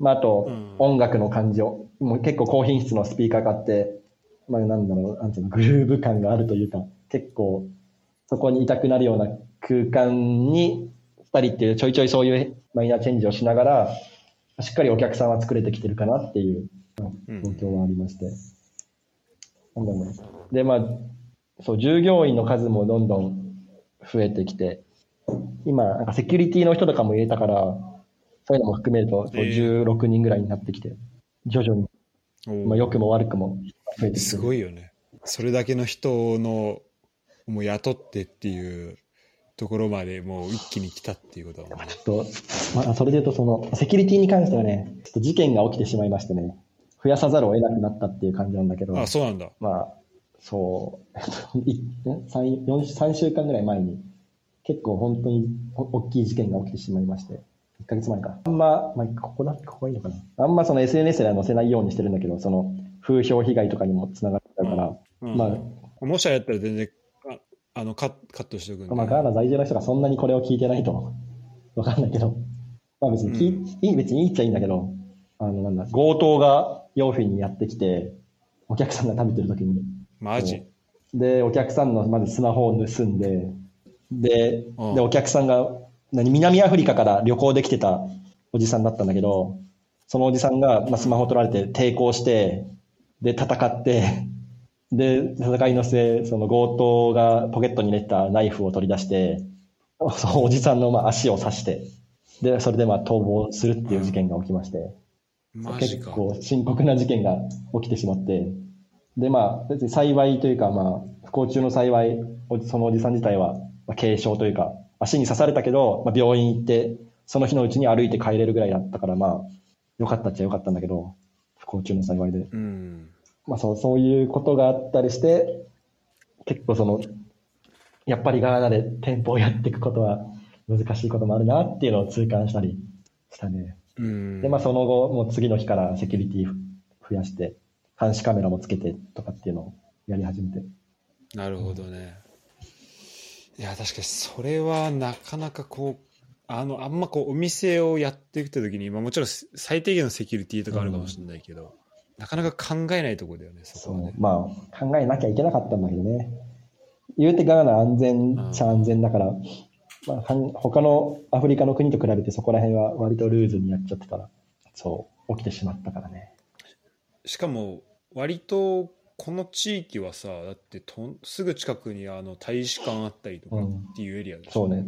まあ、あとうん。音楽の感じを、もう結構高品質のスピーカーがあって、まあ、なんだろう、なんていうの、グルーヴ感があるというか、結構そこにいたくなるような空間にしたりっていう、ちょいちょいそういうマイナーチェンジをしながら、しっかりお客さんは作れてきてるかなっていううん状況はありまして。なんだろうねで、まあ、そう、従業員の数もどんどん増えてきて、今、なんかセキュリティの人とかも入れたから、そういうのも含めると、そうえー16人ぐらいになってきて、徐々に、まあ、良くも悪くも増えてきてする。ごいよね。それだけの人の、もう雇ってっていうところまでもう一気に来たっていうことだもんね。ちょっと、まあ、それで言うと、その、セキュリティに関してはね、ちょっと事件が起きてしまいましてね、増やさざるを得なくなったっていう感じなんだけど、あ、そうなんだ。まあ、そう、い3、4 3週間ぐらい前に、結構本当にお大きい事件が起きてしまいまして、1ヶ月前か。あんま、まあ、ここだ、ここがいいのかな。あんまその SNS では載せないようにしてるんだけど、その、風評被害とかにもつながっちゃうから、うんまもしあれやったら全然、ああのカッカットしておくんあ、で。まあ、ガーナ在住の人がそんなにこれを聞いてないと、わかんないけど、まあ別に聞い、うん。いい、別にいいっちゃいいんだけど、あの、なんだ、強盗がヨーフィンにやってきて、お客さんが食べてる時に、マジ。で、お客さんのまずスマホを盗んで、で、うん。で、お客さんが、何、南アフリカから旅行できてたおじさんだったんだけど、そのおじさんが、まあ、スマホ取られて抵抗して、で、戦って、で、戦いの末、その強盗がポケットに入れてたナイフを取り出して、そのおじさんのまあ足を刺して、で、それでまあ逃亡するっていう事件が起きまして。結構深刻な事件が起きてしまって、で、まあ、別に幸いというか、まあ、不幸中の幸い、おそのおじさん自体は、まあ、軽傷というか、足に刺されたけど、まあ、病院行って、その日のうちに歩いて帰れるぐらいだったから、まあ、よかったっちゃよかったんだけど、不幸中の幸いで。うん。まあ、そう、そういうことがあったりして、結構その、やっぱりガーナで店舗をやっていくことは難しいこともあるなっていうのを痛感したりしたね。うん。で、まあその後、もう次の日からセキュリティ増やして、監視カメラもつけてとかっていうのをやり始めて。なるほどね。いや、確かにそれはなかなかこう、あの、あんまこう、お店をやっていくときに、まあもちろん最低限のセキュリティとかあるかもしれないけど、なかなか考えないところだよね、そこはね。まあ考えなきゃいけなかったんだけどね。言うてガーナ安全っちゃ安全だから、まあはん他のアフリカの国と比べてそこら辺は割とルーズにやっちゃってたら、そう、起きてしまったからね。しかも、割と、この地域はさ、だってとんすぐ近くにあの大使館あったりとかっていうエリアでしょそうね。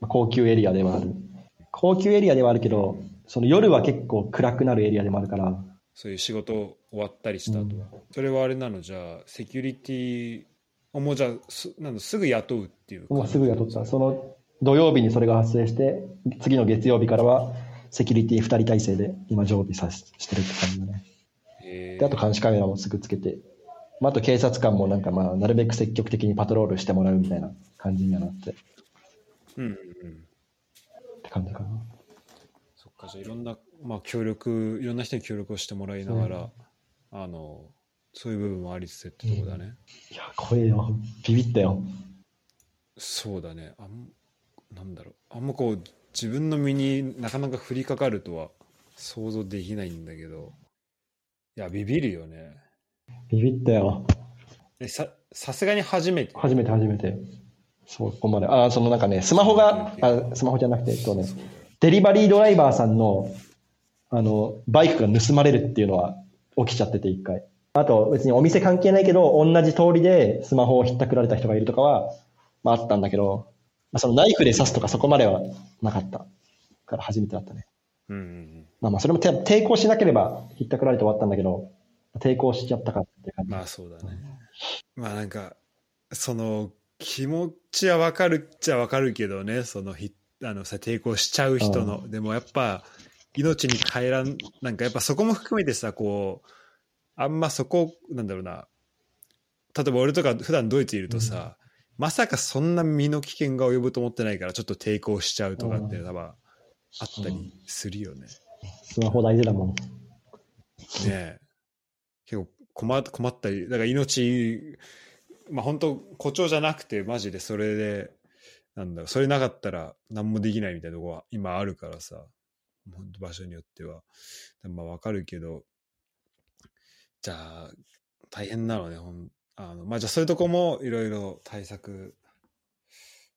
まあ高級エリアではある。高級エリアではあるけど、その夜は結構暗くなるエリアでもあるから、そういう仕事終わったりした後は、それはあれなの？じゃあセキュリティをもうじゃあすなんだすぐ雇うっていうもうすぐ雇った。その土曜日にそれが発生して、次の月曜日からはセキュリティ2人体制で今常備さししてるって感じだね。へで、あと監視カメラもすぐつけて、まあ、あと警察官もなんかまあ、なるべく積極的にパトロールしてもらうみたいな感じにはなって、っうんうんうん。て感じかな。そっかじゃあいろんな、まあ、協力いろんな人に協力をしてもらいながら、あのそういう部分もありつつってとこだね、いや、怖えよ。ビビったよ。そうだねあんなんだろうあんまこう自分の身になかなか降りかかるとは想像できないんだけどいやビビるよねビビったよ。えささすがに初めて？初めて初めて。そう、ここまで。あ、そのなんかね、スマホが、あ、スマホじゃなくて、えっとね、デリバリードライバーさんの、あの、バイクが盗まれるっていうのは起きちゃってて、一回。あと、別にお店関係ないけど、同じ通りでスマホをひったくられた人がいるとかは、まああったんだけど、まあ、そのナイフで刺すとかそこまではなかった。から初めてだったね。うんうんうんまあまあ、それもて抵抗しなければひったくられて終わったんだけど、抵抗しちゃったかって感じ。まあそうだね。まあなんか、その気持ちはわかるっちゃわかるけどね、そのひあのさ抵抗しちゃう人の、でもやっぱ命に変えらん、なんかやっぱそこも含めてさ、こう、あんまそこ、なんだろうな、例えば俺とか普段ドイツいるとさ、まさかそんな身の危険が及ぶと思ってないからちょっと抵抗しちゃうとかって多分あったりするよね。スマホ大事だもん。ねえ。結構困困ったりだから命まあ本当誇張じゃなくてマジでそれでなんだろうそれなかったら何もできないみたいなとこは今あるからさ本当場所によっては。まあわかるけどじゃあ大変なのねほんあのまあじゃあそういうとこもいろいろ対策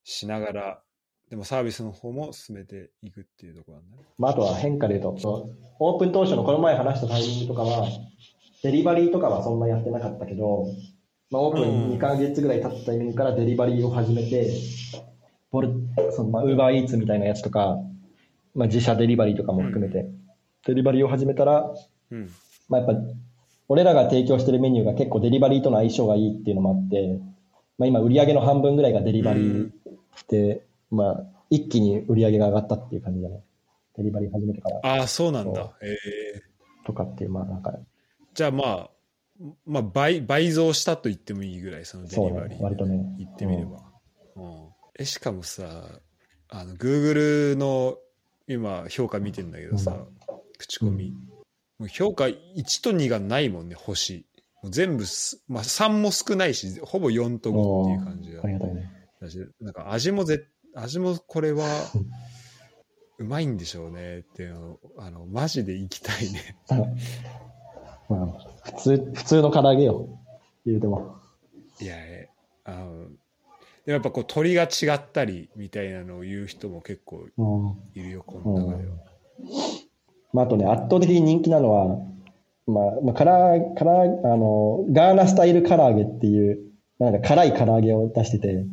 しながらでもサービスの方も進めていくっていうところなんだね。まあ、あとは変化で言うと、そオープン当初のこの前話したタイミングとかは、デリバリーとかはそんなやってなかったけど、まあ、オープン2ヶ月ぐらい経ったタイミングからデリバリーを始めて、ボルその、ウーバーイーツみたいなやつとか、まあ、自社デリバリーとかも含めて、デリバリーを始めたら、うん。まあ、やっぱ、俺らが提供してるメニューが結構デリバリーとの相性がいいっていうのもあって、まあ、今売り上げの半分ぐらいがデリバリーで、まあ、一気に売り上げが上がったっていう感じだね。デリバリー始めてから。ああそうなんそだええとかっていう、まあなんか、じゃあまあ、まあ倍、倍増したと言ってもいいぐらい、そのデリバリー、ね。割とね。言ってみれば。うん。えしかもさ、あの、Google の今、評価見てんだけどさ、口コミ、もう評価1と2がないもんね、星。もう全部す、まあ3も少ないし、ほぼ4と5っていう感じだありがたいね。だしなんか味もぜ、味もこれは、うまいんでしょうねっていうのをあの、マジで行きたいね。まあ、普通、普通の唐揚げよ。言うても。いや、えあの、でもやっぱこう鳥が違ったりみたいなのを言う人も結構うん。いるよ、この中では。まあ、あとね、圧倒的に人気なのは、まあ、まあ、から、から、あの、ガーナスタイル唐揚げっていう、なんか辛い唐揚げを出してて、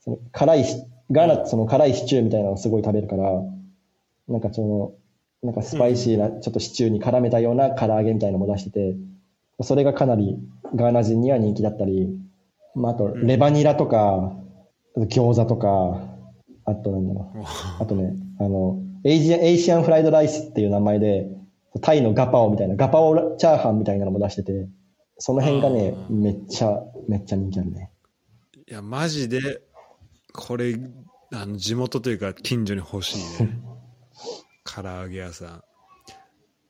その辛いし、ガーナその辛いシチューみたいなのをすごい食べるから、なんかその、なんかスパイシーな、ちょっとシチューに絡めたような唐揚げみたいなのも出してて、それがかなりガーナ人には人気だったり、まあ、あと、んレバニラとか、餃子とか、あとなんだろう。あとね、あの、 Asian、Asian fried rice っていう名前で、タイのガパオみたいな、ガパオチャーハンみたいなのも出してて、その辺がねめっちゃ、めっちゃ人気あるね。いや、マジで、これ、あの、地元というか、近所に欲しいね。唐揚げ屋さん。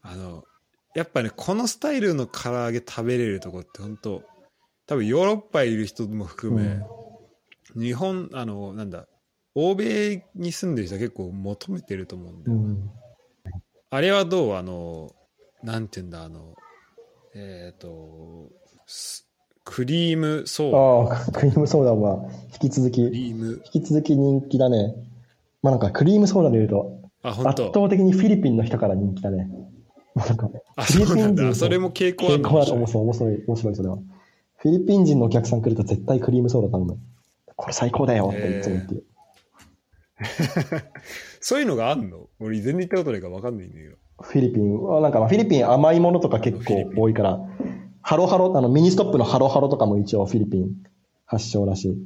あの、やっぱね、このスタイルの唐揚げ食べれるとこって本当多分ヨーロッパいる人も含め、日本、あの、なんだ、欧米に住んでる人は結構求めてると思うんだよ。うん。あれはどう？あの、なんて言うんだ、あの、えっ、と、すクリームソーダ。ああ、クリームソーダは引き続き、クリーム、引き続き人気だね。まあなんかクリームソーダで言うと、圧当倒的にフィリピンの人から人気だね。まあなんか、あ、そうなんだ。それも傾向ある傾の面白い、面白い、それは。フィリピン人のお客さん来ると絶対クリームソーダ頼む。これ最高だよっていつも言ってる。そういうのがあんの？俺全然行ったことないから分かんないんだけど。フィリピンは、なんかまあフィリピン甘いものとか結構多いから、ハロハロ、あのミニストップのハロハロとかも一応フィリピン発祥らしい。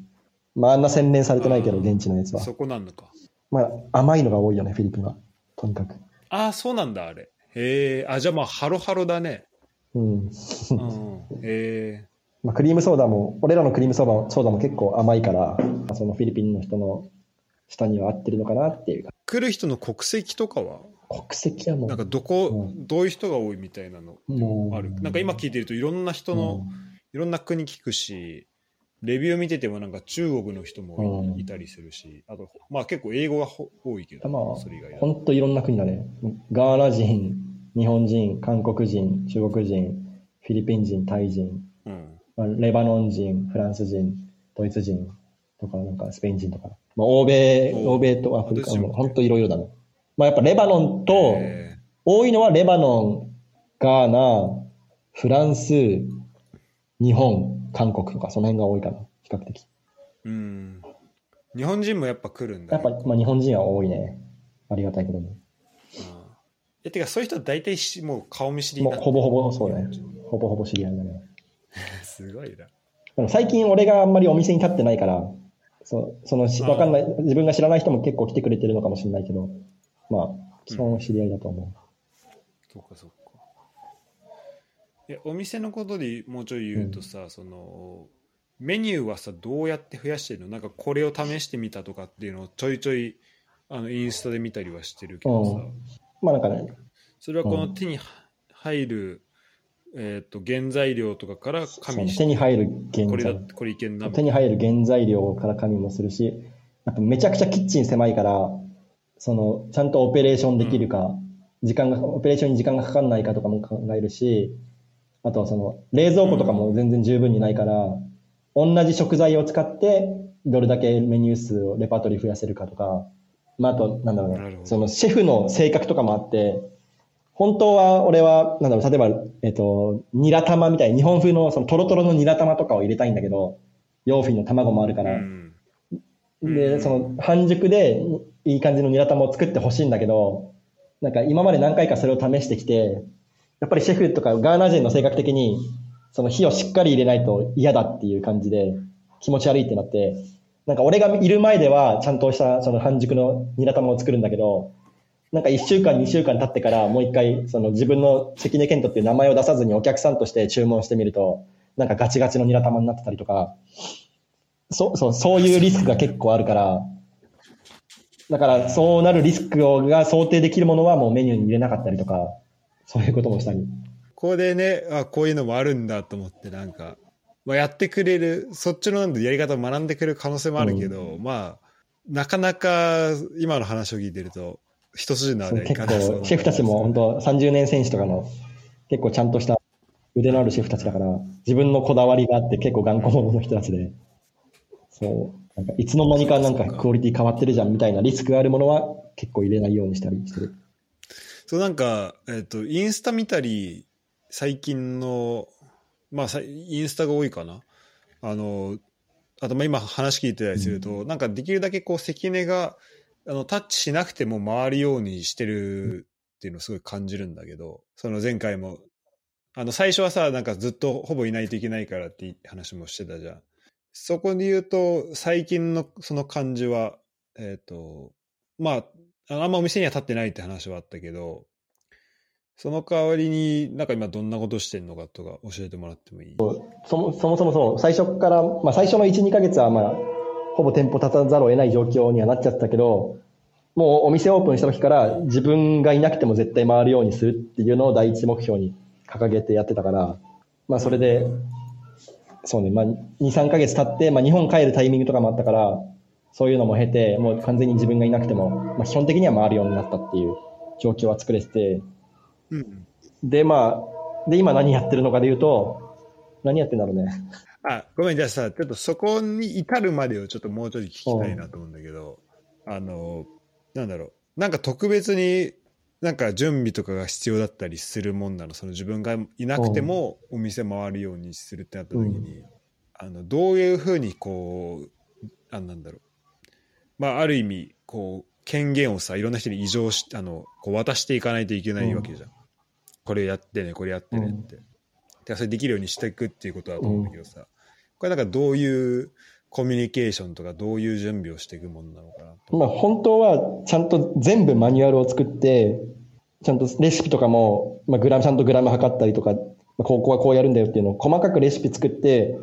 まああんな洗練されてないけど、現地のやつは。そこなんのか。まあ甘いのが多いよね、フィリピンは。とにかく。ああ、そうなんだ、あれ。へえ、あ、じゃあまあ、ハロハロだね。うん。うん。へえ。まあ、クリームソーダも、俺らのクリームソーダソーダも結構甘いから、そのフィリピンの人の舌には合ってるのかなっていうか。来る人の国籍とかは？国籍はもう、なんかどこ、うんどういう人が多いみたいなのもうある。なんか今聞いてるといろんな人の、いろんな国聞くし、レビュー見ててもなんか中国の人もい,、うんたりするし、あと、まあ結構英語がほ多いけど、まあそれ以外本当いろんな国だね。ガーナ人、日本人、韓国人、中国人、フィリピン人、タイ人、うん。まあ、レバノン人、フランス人、ドイツ人とか、なんかスペイン人とか。まあ、欧米、お欧米とアフリカも本当いろいろだね。まあやっぱレバノンと、へ多いのはレバノン、ガーナ、フランス、日本、韓国とか、その辺が多いかな、比較的。ーうん。日本人もやっぱ来るんだ、ね。やっぱ、まあ、日本人は多いね。ありがたいことに。うんえ、てかそういう人は大体しもう顔見知りもうほぼほぼそうね。ほぼほぼ知り合いだね。すごいな。でも最近俺があんまりお店に立ってないから、そそのし、わかんない、自分が知らない人も結構来てくれてるのかもしれないけど、まあ、基本知り合いだと思そうかそうか。え、お店のことでもうちょい言うとさ、その、メニューはさ、どうやって増やしてるの？なんかこれを試してみたとかっていうのをちょいちょい、あの、インスタで見たりはしてるけどさ、うん。まあなんかね、それはこの手に入る、えっ、と、原材料とかからそ加味して、の手に入る原これだ材これいけんな手。に入る原材料から加味もするし、やっぱめちゃくちゃキッチン狭いから、その、ちゃんとオペレーションできるか、時間が、オペレーションに時間がかかんないかとかも考えるし、あとはその、冷蔵庫とかも全然十分にないから、同じ食材を使って、どれだけメニュー数を、レパートリー増やせるかとか、まあ、あと、なんだろうね、その、シェフの性格とかもあって、本当は俺は、なんだろう、例えば、えっと、ニラ玉みたい、日本風のそのトロトロのニラ玉とかを入れたいんだけど、ヨーフィンの卵もあるから、うん。で、うんその半熟でいい感じのニラ玉を作ってほしいんだけど、なんか今まで何回かそれを試してきて、やっぱりシェフとかガーナ人の性格的に、その火をしっかり入れないと嫌だっていう感じで気持ち悪いってなって、なんか俺がいる前ではちゃんとしたその半熟のニラ玉を作るんだけど、なんか1週間2週間経ってからもう一回その自分の関根健人っていう名前を出さずにお客さんとして注文してみると、なんかガチガチのニラ玉になってたりとか、そう、そう、そういうリスクが結構あるから、だからそうなるリスクをが想定できるものはもうメニューに入れなかったりとか、そういうこともしたり。ここでね、あ、こういうのもあるんだと思って、なんか、まあ、やってくれる、そっちのなんでやり方を学んでくれる可能性もあるけど、まあ、なかなか今の話を聞いてると、一筋縄ではい。かシェフたちも本当30年選手とかの結構ちゃんとした腕のあるシェフたちだから、自分のこだわりがあって結構頑固者の人たちで、そう、なんかいつの間にかなんかクオリティ変わってるじゃんみたいなリスクがあるものは結構入れないようにしたりしてる。そうなんか、えっ、と、インスタ見たり、最近の、まあ、さインスタが多いかな。あの、あと、まあ今話聞いてたりすると、なんかできるだけこう、関根が、あの、タッチしなくても回るようにしてるっていうのをすごい感じるんだけど、その前回も、あの、最初はさ、なんかずっとほぼいないといけないからって話もしてたじゃん。そこで言うと、最近のその感じは、えっ、と、まあ、あんまお店には立ってないって話はあったけど、その代わりに、なんか今どんなことしてんのかとか教えてもらってもいい？そもそもそも最初から、まあ最初の1、2ヶ月はまあ、ほぼ店舗立たざるを得ない状況にはなっちゃったけど、もうお店オープンした時から自分がいなくても絶対回るようにするっていうのを第一目標に掲げてやってたから、まあそれで、そうね、まあ2、3ヶ月経って、まあ日本帰るタイミングとかもあったから、そういうのも経て、もう完全に自分がいなくても、まあ基本的には回るようになったっていう状況は作れてて、うん。で、まあ、で、今何やってるのかで言うと、何やってんだろうね。あ、ごめん、じゃあさ、ちょっとそこに至るまでをちょっともうちょい聞きたいなと思うんだけど、あの、なんだろう、なんか特別になんか準備とかが必要だったりするもんなの、その自分がいなくてもお店回るようにするってなった時に、あのどういうふうにこう、あなんだろう、まあ、ある意味、こう、権限をさ、いろんな人に異常し、あの、こう渡していかないといけないわけじゃん。これやってね、これやってねって。でそれできるようにしていくっていうことだと思うんだけどさ、これなんかどういうコミュニケーションとかどういう準備をしていくものなのかなまあ本当はちゃんと全部マニュアルを作って、ちゃんとレシピとかも、まあ、グラム、ちゃんとグラム測ったりとか、まあ、ここはこうやるんだよっていうのを細かくレシピ作って、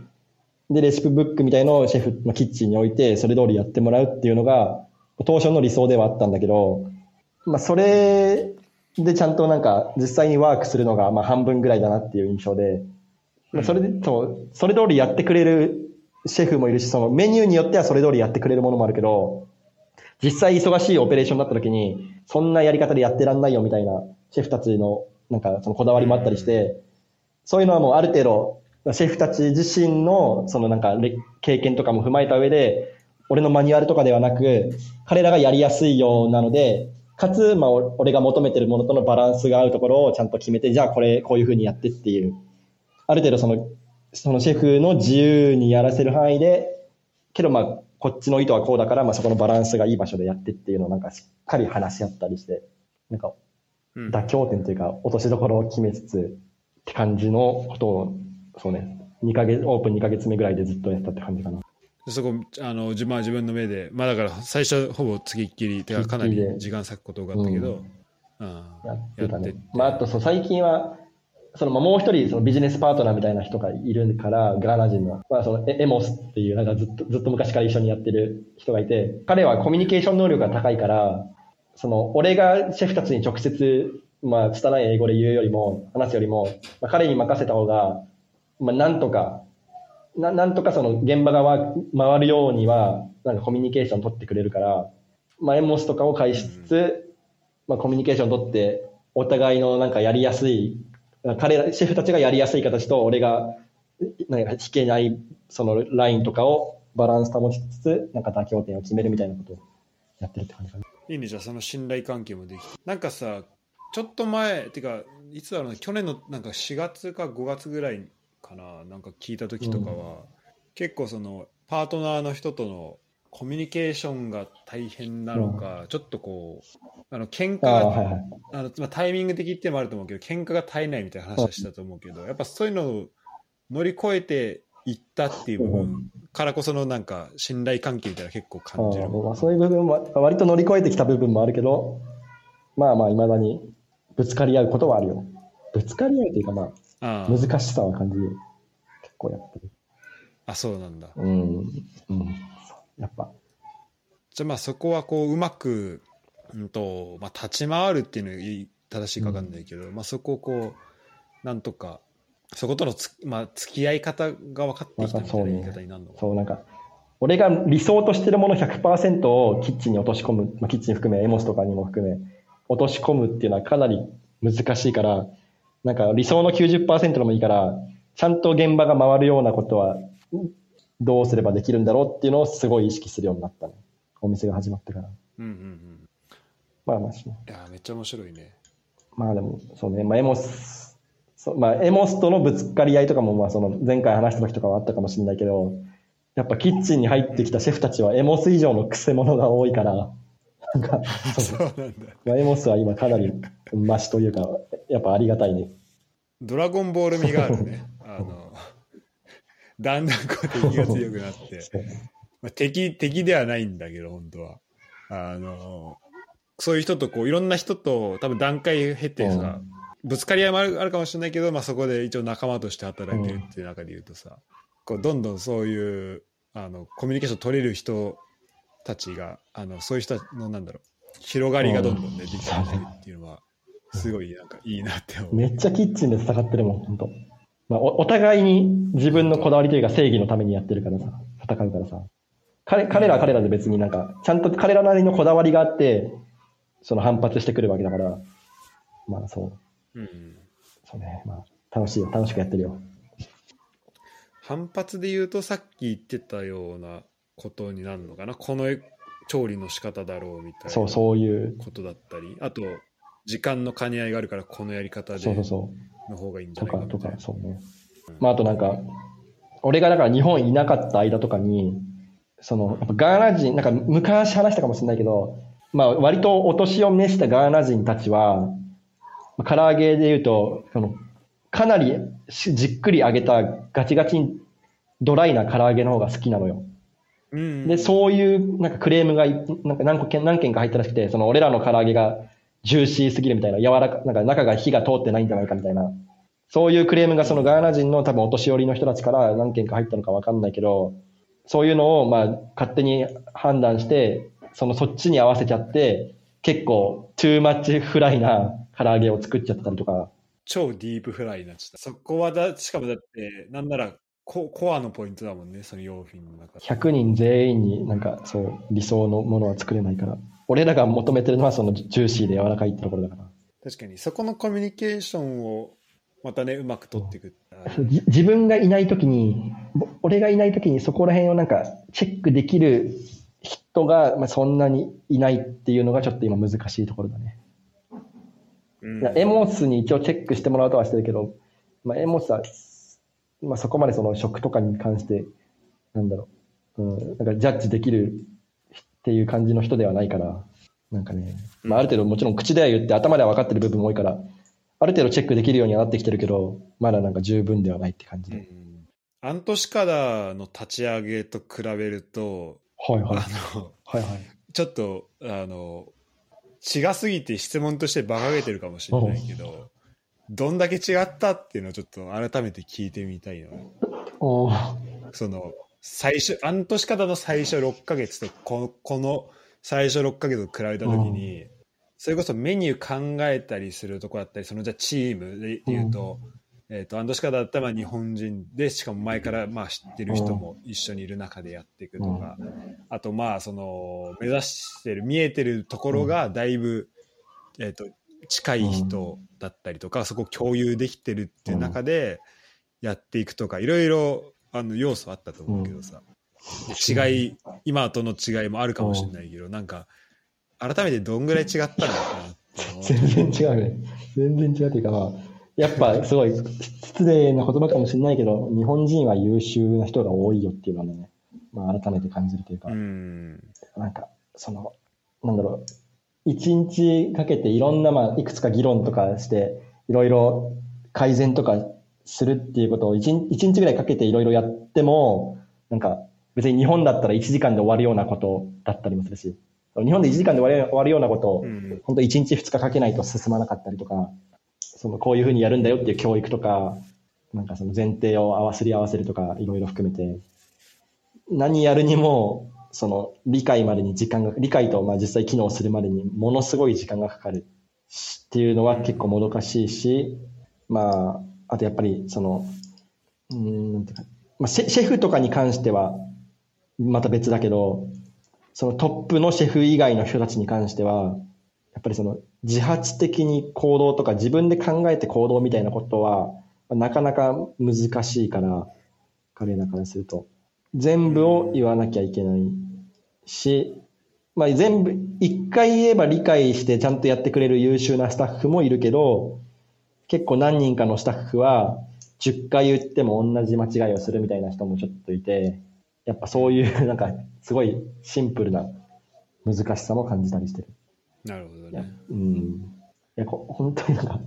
で、レシピブックみたいのをシェフ、まあ、キッチンに置いて、それ通りやってもらうっていうのが、当初の理想ではあったんだけど、まあ、それでちゃんとなんか実際にワークするのがまあ半分ぐらいだなっていう印象で、まあ、それで、そそれ通りやってくれるシェフもいるし、そのメニューによってはそれ通りやってくれるものもあるけど、実際忙しいオペレーションだった時に、そんなやり方でやってらんないよみたいなシェフたちのなんかそのこだわりもあったりして、そういうのはもうある程度、シェフたち自身のそのなんか経験とかも踏まえた上で、俺のマニュアルとかではなく、彼らがやりやすいようなので、かつ、まあ、俺が求めてるものとのバランスが合うところをちゃんと決めて、じゃあこれ、こういうふうにやってっていう、ある程度その、そのシェフの自由にやらせる範囲で、けどまあ、こっちの意図はこうだから、まあそこのバランスがいい場所でやってっていうのをなんかしっかり話し合ったりして、なんか、妥協点というか、落としどころを決めつつ、って感じのことを、そうね、2ヶ月、オープン2ヶ月目ぐらいでずっとやったって感じかな。そこあの自分は自分の目でまあだから最初ほぼつきっきりてかかなり時間割くことがあったけど、うん、やってたね。まあ、あとそう最近はそのまあもう一人そのビジネスパートナーみたいな人がいるからガーナ人の,、まあ、そのエモスっていうなんかずっとずっと昔から一緒にやってる人がいて彼はコミュニケーション能力が高いからその俺がシェフたちに直接まあ拙い英語で言うよりも話すよりも、まあ、彼に任せた方がまあなんとかななんとかその現場が回るようには、なんかコミュニケーション取ってくれるから、まあ、エモスとかを介しつつ、まあ、コミュニケーション取って、お互いのなんかやりやすい、彼ら、シェフたちがやりやすい形と、俺が、なんか引けない、そのラインとかをバランス保ちつつ、なんか妥協点を決めるみたいなことをやってるって感じかな。いいね、じゃあその信頼関係もできて。なんかさ、ちょっと前、てか、いつだろうな、去年のなんか4月か5月ぐらいかななんか聞いた時とかは、うん、結構そのパートナーの人とのコミュニケーションが大変なのか、うん、ちょっとこうあの喧嘩があ、はいはい、あのまあ、タイミング的ってもあると思うけど喧嘩が絶えないみたいな話はしたと思うけど、やっぱそういうのを乗り越えていったっていう部分からこそのなんか信頼関係みたいな結構感じる、まあ、そういう部分は割と乗り越えてきた部分もあるけどまあまあいまだにぶつかり合うことはあるよ。ぶつかり合うというかまあ難しさは感じる。結構やってる。あ、そうなんだ。うん。うん。やっぱ。じゃあまあそこはこう、うまく、うんと、まあ立ち回るっていうのが正しいか分かんないけど、うん、まあそこをこう、なんとか、そことのつ、まあ、付き合い方が分かってきたみたいな言い方になるのそう、なんか、俺が理想としてるもの100%をキッチンに落とし込む、まあ、キッチン含め、エモスとかにも含め、落とし込むっていうのはかなり難しいから、なんか理想の90%でもいいから、ちゃんと現場が回るようなことは、どうすればできるんだろうっていうのをすごい意識するようになったね。お店が始まってから。うんうんうん。まあまあ、いや、めっちゃ面白いね。まあでも、そうね、まあエモス、そうまあエモスとのぶつかり合いとかも、まあその前回話した時とかはあったかもしれないけど、やっぱキッチンに入ってきたシェフたちはエモス以上の癖者が多いから、なんか、そうなんだ。まあ、エモスは今かなりマシというか、やっぱありがたいね。ドラゴンボール味があるね。あの、だんだんこう敵が強くなって、まあ、敵、敵ではないんだけど、本当は。あの、そういう人とこう、いろんな人と多分段階経てさ、ぶつかり合いもあるかもしれないけど、まあそこで一応仲間として働いてるっていう中で言うとさ、こう、どんどんそういう、あの、コミュニケーション取れる人たちが、あの、そういう人の、なんだろう、広がりがどんどんね、できてきてるっていうのは、すごいなんかいいなって思う。めっちゃキッチンで戦ってるもん、本当まあ、おお互いに自分のこだわりというか正義のためにやってるからさ、戦うからさ。彼彼らは彼らで別になんか、ちゃんと彼らなりのこだわりがあって、その反発してくるわけだから、まあそう、うん。そうね、まあ楽しいよ、楽しくやってるよ。反発で言うとさっき言ってたようなことになるのかな？この調理の仕方だろうみたいそう、なそういう、ことだったりあと時間の兼ね合いがあるからこのやり方でそうそうそう。の方がいいんじゃとか、とないかみたいな、かそうね。まあ、あとなんか、俺がだから日本いなかった間とかに、その、やっぱガーナ人、なんか昔話したかもしれないけど、まあ、割とお年を召したガーナ人たちは、まあ唐揚げで言うと、その、かなりしじっくり揚げたガチガチにドライな唐揚げの方が好きなのよ。うんで、そういうなんかクレームがいなんか何個け何件か入ったらしくて、その俺らの唐揚げがジューシーすぎるみたいな、柔らか、なんか中が火が通ってないんじゃないかみたいな、そういうクレームがそのガーナ人の多分お年寄りの人たちから何件か入ったのかわかんないけど、そういうのをまあ勝手に判断して、そのそっちに合わせちゃって、結構 too much fry な唐揚げを作っちゃったりとか、超 deep fry になっちゃった。そこはだしかもだってなんならココアのポイントだもんねその用品の中で100人全員になんかそう理想のものは作れないから、俺らが求めてるのはそのジューシーで柔らかいってところだから。確かにそこのコミュニケーションをまたねうまく取っていくじ自分がいないときに、ぼ俺がいないときにそこら辺をなんかチェックできる人が、まあ、そんなにいないっていうのがちょっと今難しいところだね。うんエモスに一応チェックしてもらうとはしてるけど、まあ、エモスは、まあ、そこまでその食とかに関して、なんだろう、うん、なんかジャッジできるっていう感じの人ではないから、なんかね、まあ、ある程度もちろん口では言って頭では分かってる部分も多いから、ある程度チェックできるようにはなってきてるけど、まだなんか十分ではないって感じで。うんアントシカダの立ち上げと比べるとはいはい。あのはいはい。ちょっとあの違すぎて質問として馬鹿げてるかもしれないけどどんだけ違ったっていうのをちょっと改めて聞いてみたいのその最初半年方の最初6ヶ月とここの最初6ヶ月を比べた時に、それこそメニュー考えたりするとこだったりそのじゃあチームで言うと,、えー、と半年方だったらまあ日本人でしかも前からまあ知ってる人も一緒にいる中でやっていくとか、あとまあその目指してる見えてるところがだいぶ、えー、と近い人だったりとか、そこを共有できてるっていう中でやっていくとかいろいろあの要素あったと思うけどさ、で違い今との違いもあるかもしれないけど、なんか改めてどんぐらい違ったのかな全然違うね。全然違うというか、まあ、やっぱすごい失礼な言葉かもしれないけど、日本人は優秀な人が多いよっていうのはね、まあ改めて感じるというか、うん。なんか、その、なんだろう、一日かけていろんな、まあ、いくつか議論とかして、いろいろ改善とかするっていうことを一日一日ぐらいかけていろいろやっても、なんか、別に日本だったら1時間で終わるようなことだったりもするし、日本で1時間で終わるようなことを、うん。本当1日2日かけないと進まなかったりとか、そのこういうふうにやるんだよっていう教育とか、なんかその前提を合わせり合わせるとか、いろいろ含めて、何やるにも、その理解までに時間が、理解とまあ実際機能するまでにものすごい時間がかかるっていうのは結構もどかしいし、まあ、あとやっぱりその、うん、なんていうか、まあ、シェシェフとかに関してはまた別だけど、そのトップのシェフ以外の人たちに関しては、やっぱりその自発的に行動とか自分で考えて行動みたいなことは、なかなか難しいから、彼らからすると。全部を言わなきゃいけないし、まあ全部、一回言えば理解してちゃんとやってくれる優秀なスタッフもいるけど、結構何人かのスタッフは、10回言っても同じ間違いをするみたいな人もちょっといて、やっぱそういう なんかすごいシンプルな難しさも感じたりしてる。なるほどね。うん。いや、こ本当になんか、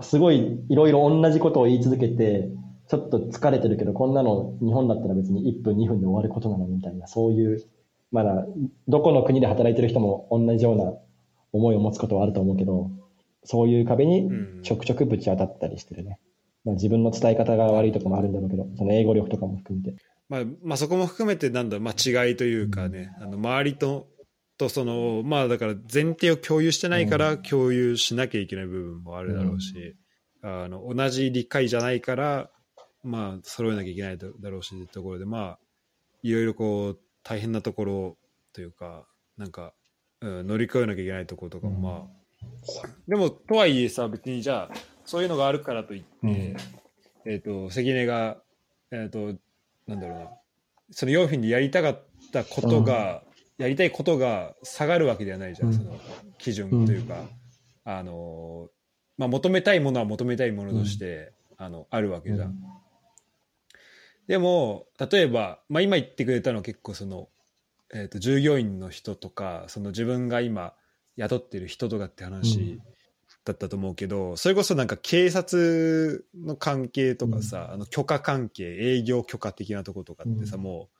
すごいいろいろ同じことを言い続けて、ちょっと疲れてるけど、こんなの日本だったら別に1分、2分で終わることなのみたいな、そういう、まだ、どこの国で働いてる人も同じような思いを持つことはあると思うけど、そういう壁にちょくちょくぶち当たったりしてるね。まあ、自分の伝え方が悪いとかもあるんだろうけど、その英語力とかも含めて。まあ、まあ、そこも含めてなんだ、まあ、違いというかね、あの周りととそのまあだから前提を共有してないから共有しなきゃいけない部分もあるだろうし、あの同じ理解じゃないからまあ揃えなきゃいけないだろうしというところでまあいろいろこう大変なところというかなんか、うん、乗り越えなきゃいけないところとかもまあ、でもとはいえさ別にじゃあそういうのがあるからといって、えっ、と関根がえっ、となんだろうなその4分でやりたかったことが、やりたいことが下がるわけではないじゃん、その基準というか、あのまあ、求めたいものは求めたいものとして、あのあるわけじゃん。でも例えば、まあ、今言ってくれたのは結構その、えー、と従業員の人とかその自分が今雇ってる人とかって話だったと思うけど、それこそなんか警察の関係とかさ、あの許可関係営業許可的なとことかってさ、もう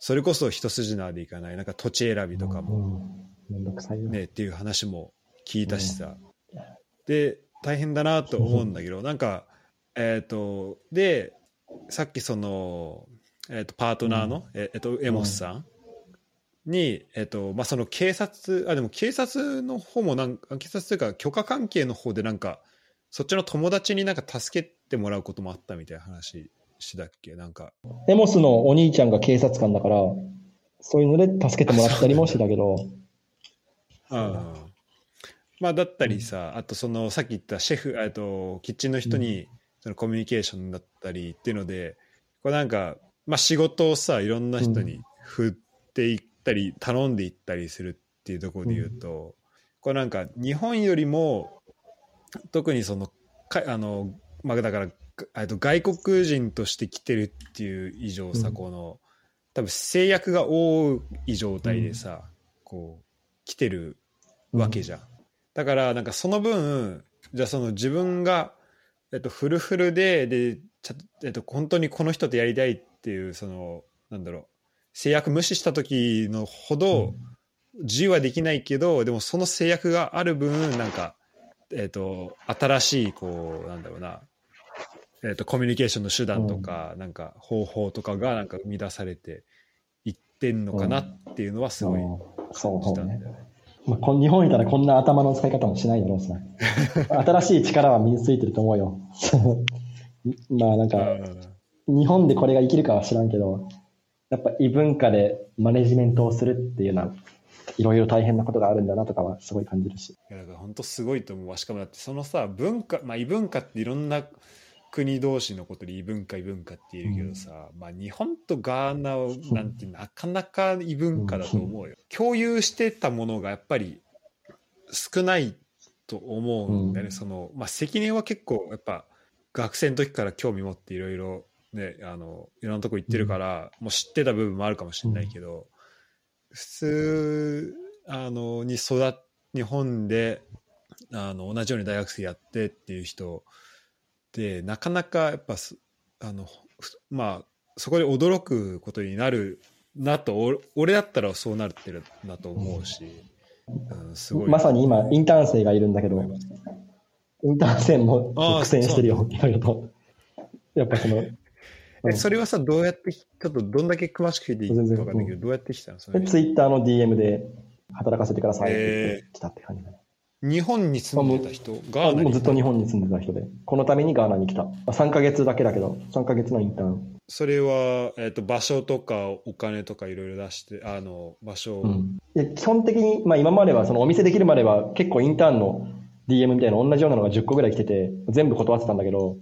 それこそ一筋縄でいかない。なんか土地選びとかも、ね、っていう話も聞いたしさ、で大変だなと思うんだけど、なんかえっ、ー、とでさっきその、えーと、パートナーの、えーと、エモスさんに、えーとまあ、その警察あでも警察の方もなんか警察というか許可関係の方でなんかそっちの友達になんか助けてもらうこともあったみたいな話しだっけ？なんか。エモスのお兄ちゃんが警察官だから、そういうので助けてもらったりもしてたけど。ああ。まあ、だったりさ、あとその、さっき言ったシェフ、えっと、キッチンの人に、そのコミュニケーションだったりっていうので、これなんか、まあ仕事をさ、いろんな人に振っていったり、頼んでいったりするっていうところで言うと、これなんか日本よりも、特にその、かあの、まあだからと外国人として来てるっていう以上さ、うん、この多分制約が多い状態でさ、うん、こう来てるわけじゃん、うん、だからなんかその分じゃあその自分が、えっと、フルフルででちゃ、えっと、本当にこの人とやりたいっていうそのなんだろう制約無視した時のほど自由はできないけど、でもその制約がある分なんか、えっと、新しいこうなんだろうなえーと、コミュニケーションの手段とか、うん、なんか方法とかがなんか生み出されていってんのかなっていうのはすごい感じたんだよね。まあ、日本いたらこんな頭の使い方もしないだろうしな。新しい力は身についてると思うよ。まあなんか、日本でこれが生きるかは知らんけど、やっぱ異文化でマネジメントをするっていうのは、いろいろ大変なことがあるんだなとかはすごい感じるし。いやだから本当すごいと思うわ。しかもだってそのさ、文化、まあ異文化っていろんな国同士のことで異文化異文化って言うけどさ、うん、まあ、日本とガーナなんてなかなか異文化だと思うよ。共有してたものがやっぱり少ないと思うんだよね。うん、そのまあ、関根は結構やっぱ学生の時から興味持っていろいろね、あのいろんなとこ行ってるから、もう知ってた部分もあるかもしれないけど、普通あのに育っ日本であの同じように大学生やってっていう人ってなかなかやっぱあのまあそこで驚くことになるなと俺だったらそうなってるなと思うし、うん、すごい。まさに今インターン生がいるんだけどインターン生も苦戦してるよいろいろと。やっぱそのえそれはさどうやってちょっとどんだけ詳しく聞いていいか分かんないけど、どうやってきたのツイッターの DM で働かせてくださいって来たって感じだね、日本に住んでた人もうずっと日本に住んでた人で、このためにガーナに来た。3ヶ月だけだけど、3ヶ月のインターン。それは、えーと、場所とかお金とかいろいろ出して、あの場所を、うん、基本的に、まあ、今まではそのお店できるまでは結構インターンの DM みたいな同じようなのが10個ぐらい来てて、全部断ってたんだけど、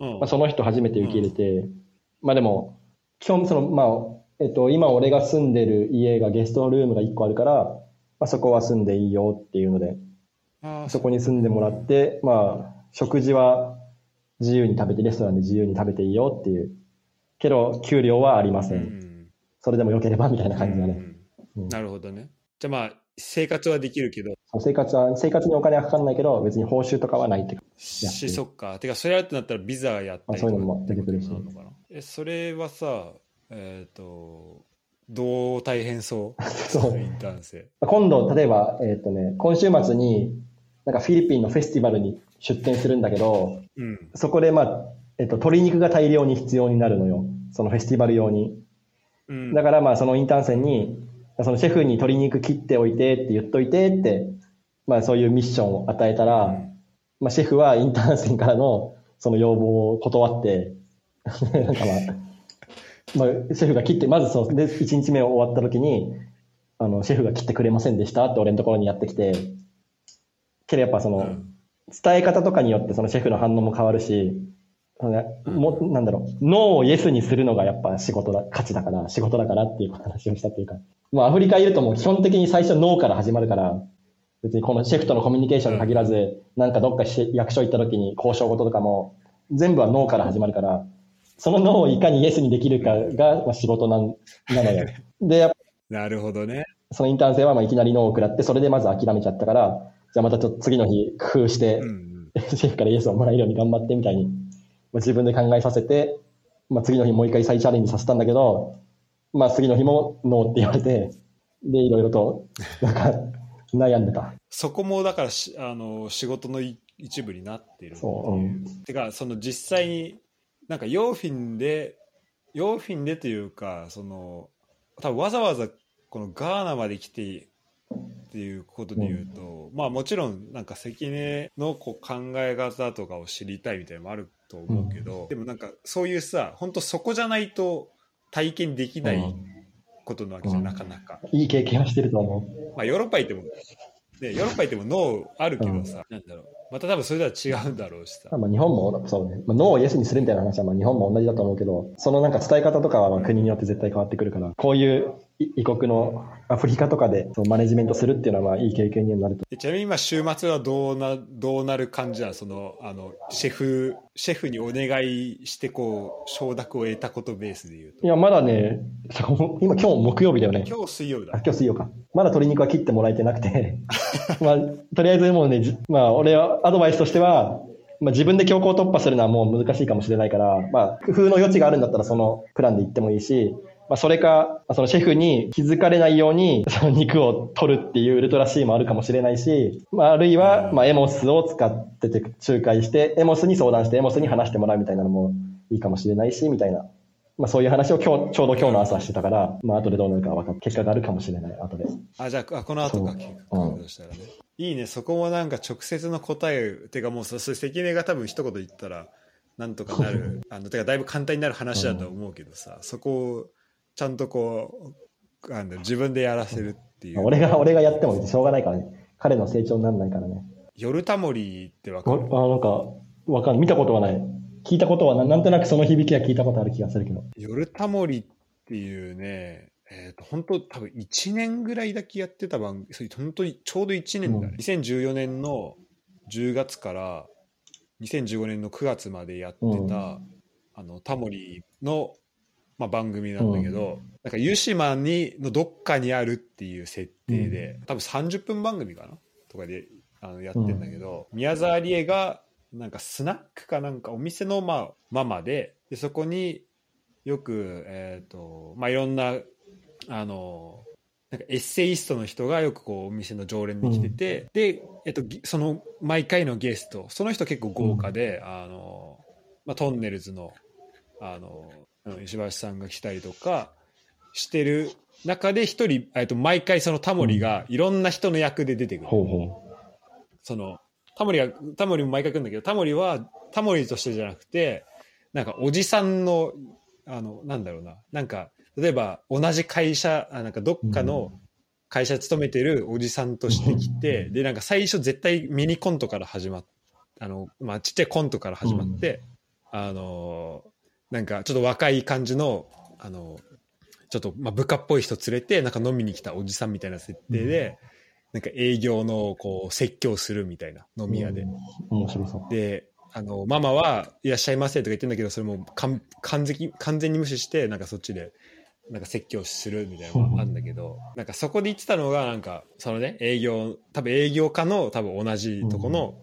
うん、まあ、その人初めて受け入れて、うん、まあでも、基本その、まあ、えっと、今俺が住んでる家がゲストルームが1個あるから、まあ、そこは住んでいいよっていうので、そこに住んでもらって、まあ、食事は自由に食べて、レストランで自由に食べていいよっていう。けど、給料はありません。うん、それでもよければみたいな感じだね。うん、なるほどね。じゃあまあ、生活はできるけど、生活は、生活にお金はかかんないけど、別に報酬とかはないって。し、そっか。てか、それやるってなったらビザやったりとかあそういうのも出てくるしえ、それはさ、えっ、と、どう大変そう？そうインターン生。今度、例えば、えっ、とね、今週末に、なんかフィリピンのフェスティバルに出店するんだけど、うん。そこで、まあ、えっ、と、鶏肉が大量に必要になるのよ。そのフェスティバル用に。うん。だから、まあ、そのインターン生に、そのシェフに鶏肉切っておいてって言っといてって、まあ、そういうミッションを与えたら、まあ、シェフはインターン生からのその要望を断って、なんかまあ、まあ、シェフが切って、まずそう、で、1日目終わった時に、あの、シェフが切ってくれませんでしたって俺のところにやってきて、けどやっぱその、うん伝え方とかによってそのシェフの反応も変わるし、そのねもなんだろう、ノーをイエスにするのがやっぱ仕事だ、価値だから、仕事だからっていう話をしたっていうか、もうアフリカいるともう基本的に最初ノーから始まるから、別にこのシェフとのコミュニケーションに限らず、なんかどっかし役所行った時に交渉事とかも、全部はノーから始まるから、そのノーをいかにイエスにできるかがまあ仕事なんなのよ。で、やっぱなるほどね。そのインターン生はまあいきなりノーを食らって、それでまず諦めちゃったから、じゃあまたちょっと次の日工夫して、うんうん。シェフからイエスをもらえるように頑張ってみたいに、まあ、自分で考えさせて、まあ、次の日もう一回再チャレンジさせたんだけど、まあ、次の日もノーって言われて、で、いろいろと、なんか、悩んでた。そこもだからしあの仕事のい一部になっているってそういううてかその実際になんかヨーフィンでヨーフィンでというかその多分わざわざこのガーナまで来てっていうことで言うと、まあもちろんなんか関根のこう考え方とかを知りたいみたいなのもあると思うけど、でもなんかそういうさ本当そこじゃないと体験できないことなわけじゃん、うんなかなか。いい経験はしてると思う。まあ、ヨーロッパ行っても、ね、ヨーロッパ行っても脳あるけどさ、なんだろう、また多分それとは違うんだろうしさ。まあ、日本もそうね、まあ、ノーをイエスにするみたいな話はまあ日本も同じだと思うけど、そのなんか伝え方とかはまあ国によって絶対変わってくるから、こういうい異国のアフリカとかでそのマネジメントするっていうのはまあいい経験になると。でちなみに今週末はどうな、どうなる感じなの？その、あの、シェフ、シェフにお願いしてこう、承諾を得たことベースで言うと。いや、まだね、今今日木曜日だよね。今日水曜日あだ。今日水曜か。まだ鶏肉は切ってもらえてなくて、まあ、とりあえずもうね、じまあ、俺はアドバイスとしては、まあ、自分で強行突破するのはもう難しいかもしれないから、まあ、工夫の余地があるんだったらそのプランで行ってもいいし、まあ、それか、まあそのシェフに気づかれないように、その肉を取るっていうウルトラシーもあるかもしれないし、まあ、あるいは、まあ、エモスを使ってて、仲介して、エモスに相談して、エモスに話してもらうみたいなのもいいかもしれないし、みたいな。まあ、そういう話を今日、ちょうど今日の朝してたから、まあ、後でどうなるか分かっ結果があるかもしれない、後で。あ、じゃあ、あこの後か、結うん果としたらね。いいね、そこもなんか直接の答え、てかもうそ、それ関根が多分一言言ったら、なんとかなる、あの、てかだいぶ簡単になる話だと思うけどさ、そこをちゃんとこう、なんだろう自分でやらせるっていう。俺が、俺がやってもしょうがないからね。彼の成長にならないからね。夜タモリってわかあ、るなんか、わかん。見たことはない。聞いたことはな、なんとなくその響きは聞いたことある気がするけど。夜タモリっていうね、えっ、と、本当多分1年ぐらいだけやってた番組、それ本当にちょうど1年だ、うん2014年の10月から2015年の9月までやってた、うんあの、タモリの、まあ、番組なんだけど、なんか湯島に、のどっかにあるっていう設定で、多分30分番組かなとかであのやってんだけど、宮沢りえが、なんかスナックかなんかお店の、まあ、ママで、でそこによく、えっ、と、まあ、いろんな、あの、なんかエッセイストの人がよくこうお店の常連で来てて、で、えっと、ぎその毎回のゲスト、その人結構豪華で、あの、まあ、トンネルズの、あの、うん。石橋さんが来たりとかしてる中で一人、えっと、毎回そのタモリがいろんな人の役で出てくる。ほうほその、タモリは、タモリも毎回来るんだけど、タモリは、タモリとしてじゃなくて、なんかおじさんの、あの、なんだろうな、なんか、例えば同じ会社、あなんかどっかの会社勤めてるおじさんとして来て、で、なんか最初絶対ミニコントから始まっあの、まあ、ちっちゃいコントから始まって、あの、なんかちょっと若い感じの、あの、ちょっと、まあ、部下っぽい人連れて、なんか飲みに来たおじさんみたいな設定で、なんか営業の、こう、説教するみたいな、飲う。み屋で。うん面白そう。で、あの、ママは、いらっしゃいませとか言ってんだけど、それもう完完全に、完全に無視して、なんかそっちで、なんか説教するみたいなのがあるんだけど、なんかそこで言ってたのが、なんか、そのね、営業、多分営業家の多分同じとこの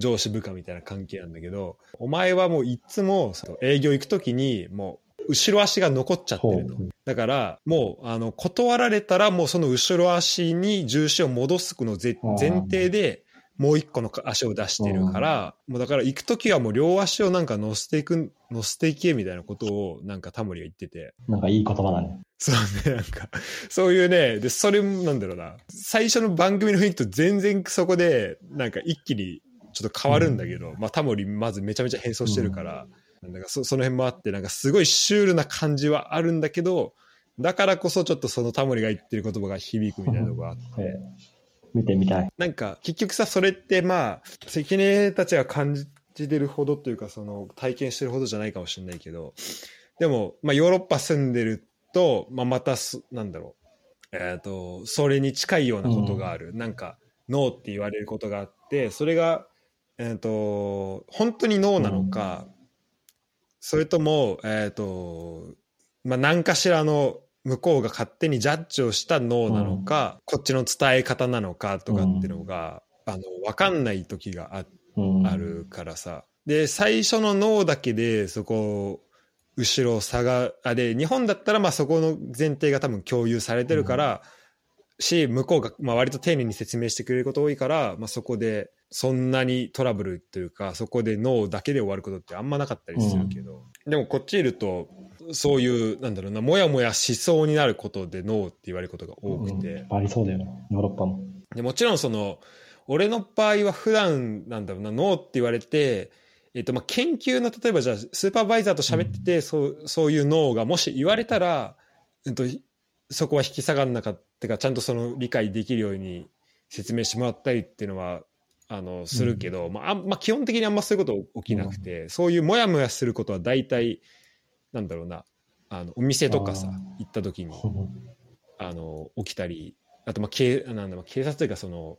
上司部下みたいな関係なんだけど、お前はもういつも営業行くときに、もう、後ろ足が残っちゃってるとほう。だから、もう、あの、断られたら、もうその後ろ足に重心を戻すの前提で、もう一個の足を出してるから、もうだから行くときはもう両足をなんか乗せていく、乗せていけみたいなことをなんかタモリが言ってて。なんかいい言葉だね。そうね、なんか、そういうね、で、それもなんだろうな、最初の番組の雰囲気と全然そこで、なんか一気にちょっと変わるんだけど、まあタモリまずめちゃめちゃ変装してるから、なんかそその辺もあって、なんかすごいシュールな感じはあるんだけど、だからこそちょっとそのタモリが言ってる言葉が響くみたいなとこがあって、ええ見てみたい。なんか結局さ、それってまあ、関根たちが感じてるほどというか、その体験してるほどじゃないかもしれないけど、でも、まあヨーロッパ住んでると、まあまたす、なんだろう、えっ、と、それに近いようなことがある。なんか、ノーって言われることがあって、それが、えっ、と、本当にノーなのか、それとも、えっ、と、まあ何かしらの向こうが勝手にジャッジをしたノーなのか、こっちの伝え方なのかとかっていうのが、あの、わかんない時があうん。あるからさ。で、最初のノーだけで、そこ、後ろ下が、あ、で、日本だったら、まあそこの前提が多分共有されてるから、し、向こうが、まあ割と丁寧に説明してくれること多いから、まあそこで、そんなにトラブルというか、そこでノーだけで終わることってあんまなかったりするけど、でもこっちいると、そういう、なんだろうな、もやもやしそうになることでノーって言われることが多くて、うん。ありそうだよね。ヨーロッパも。でもちろんその俺の場合は普段なんだろうなノーって言われて、えっとまあ研究の例えばじゃあスーパーバイザーと喋ってて、そうそういうノーがもし言われたら、えっと、そこは引き下がらなかったかちゃんとその理解できるように説明してもらったりっていうのはあのするけど、まああんまあ、基本的にあんまそういうこと起きなくて、そういうモヤモヤすることは大体なんだろうなあのお店とかさ行った時に あの起きたりあとまあ警なんだろう警察というかその、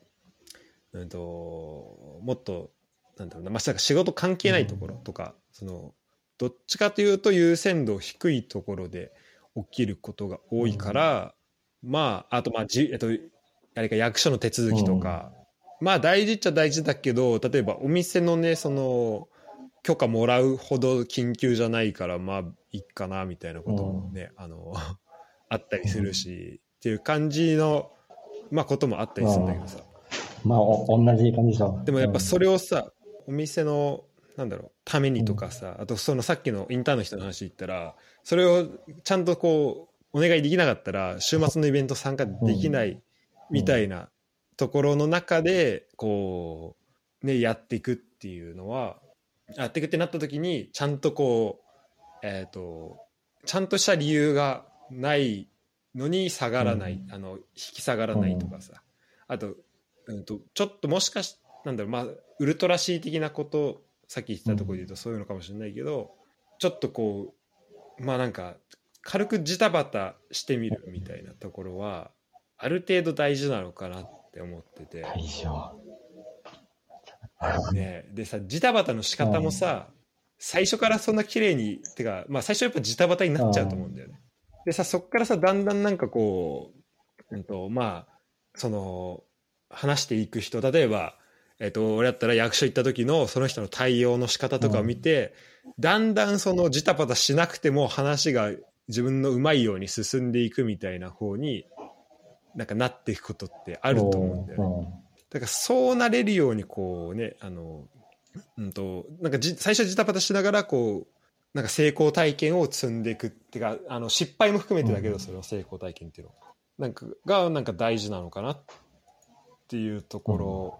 うん、ともっとなんだろうな、まあ、仕事関係ないところとか、そのどっちかというと優先度低いところで起きることが多いから、まああとまあじ、えっと、あれか役所の手続きとか、まあ大事っちゃ大事だけど例えばお店のねその許可もらうほど緊急じゃないからまあいいかなみたいなこともね、あの あったりするし、っていう感じの、まあ、こともあったりするんだけどさ、まあ、お同じ感じでしょ。でもやっぱそれをさ、お店のなんだろうためにとかさ、あとそのさっきのインターンの人の話言ったらそれをちゃんとこうお願いできなかったら週末のイベント参加できないみたいなところの中でこうねやっていくっていうのはやっていくってなった時にちゃんとこうえっ、とちゃんとした理由がないのに下がらない、あの引き下がらないとかさ、あと,、うん、とちょっともしかしなんだろうまあウルトラ C 的なことさっき言ってたところで言うとそういうのかもしれないけど、ちょっとこうまあなんか軽くジタバタしてみるみたいなところはある程度大事なのかなって思ってて、大丈ね、でさジタバタの仕方もさ、最初からそんな綺麗にてか、まあ、最初やっぱジタバタになっちゃうと思うんだよね。でさそっからさだんだんなんかこう、うんとまあその話していく人例えば、えっと俺だったら役所行った時のその人の対応の仕方とかを見て、だんだんそのジタバタしなくても話が自分のうまいように進んでいくみたいな方になんかなっていくことってあ夫。ると思うんだよね。ね。だからそうなれるようにこうねあの、うん、となんかじ最初ジタバタしながらこうなんか成功体験を積んでいくっていうかあの失敗も含めてだけど、うんその成功体験っていうのなんかがなんか大事なのかなっていうところ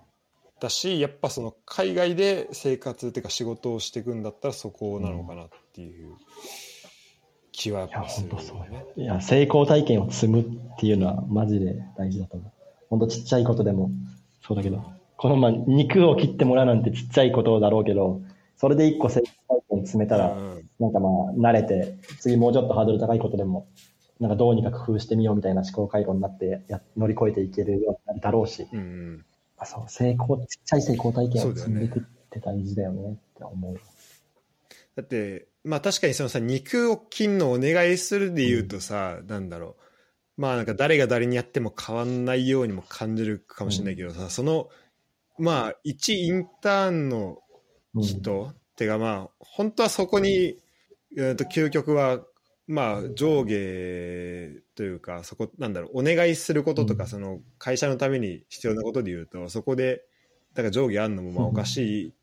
だし、やっぱその海外で生活っていうか仕事をしていくんだったらそこなのかなっていう気はやっぱするね。いや、成功体験を積むっていうのはマジで大事だと思う。本当ちっちゃいことでもそうだけど、このまあ肉を切ってもらうなんてちっちゃいことだろうけど、それで一個成功体験積めたら、うんなんかまあ慣れて、次もうちょっとハードル高いことでも、なんかどうにか工夫してみようみたいな思考回路になってや乗り越えていけるようになるだろうし、うんうんあそう成功、ちっちゃい成功体験を積んでいくって大事だよねって思う。だって、まあ確かにそのさ、肉を切んのお願いするで言うとさ、なんだろう。まあなんか誰が誰にやっても変わんないようにも感じるかもしれないけどさ、その、まあ一インターンのうん人、てかまあ本当はそこに、えー、と究極はまあ上下というかそこなんだろうお願いすることとか、うん。その会社のために必要なことで言うとそこでだから上下あんのもまあおかしい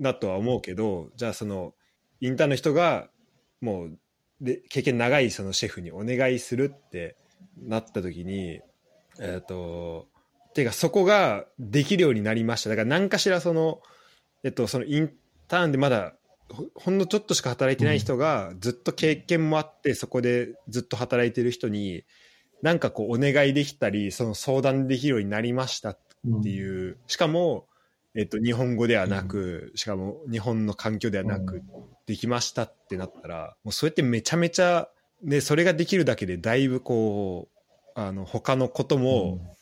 なとは思うけど、じゃあそのインターンの人がもうで経験長いそのシェフにお願いするってなった時にえっ、とていうかそこができるようになりました。だから何かしらそのえっとそのインターンでまだほほんのちょっとしか働いてない人がずっと経験もあってそこでずっと働いてる人になんかこうお願いできたりその相談できるようになりましたっていう。しかも、えっと、日本語ではなく、しかも日本の環境ではなく、できましたってなったらもうそれってめちゃめちゃ、ね、それができるだけでだいぶこうあの他のことも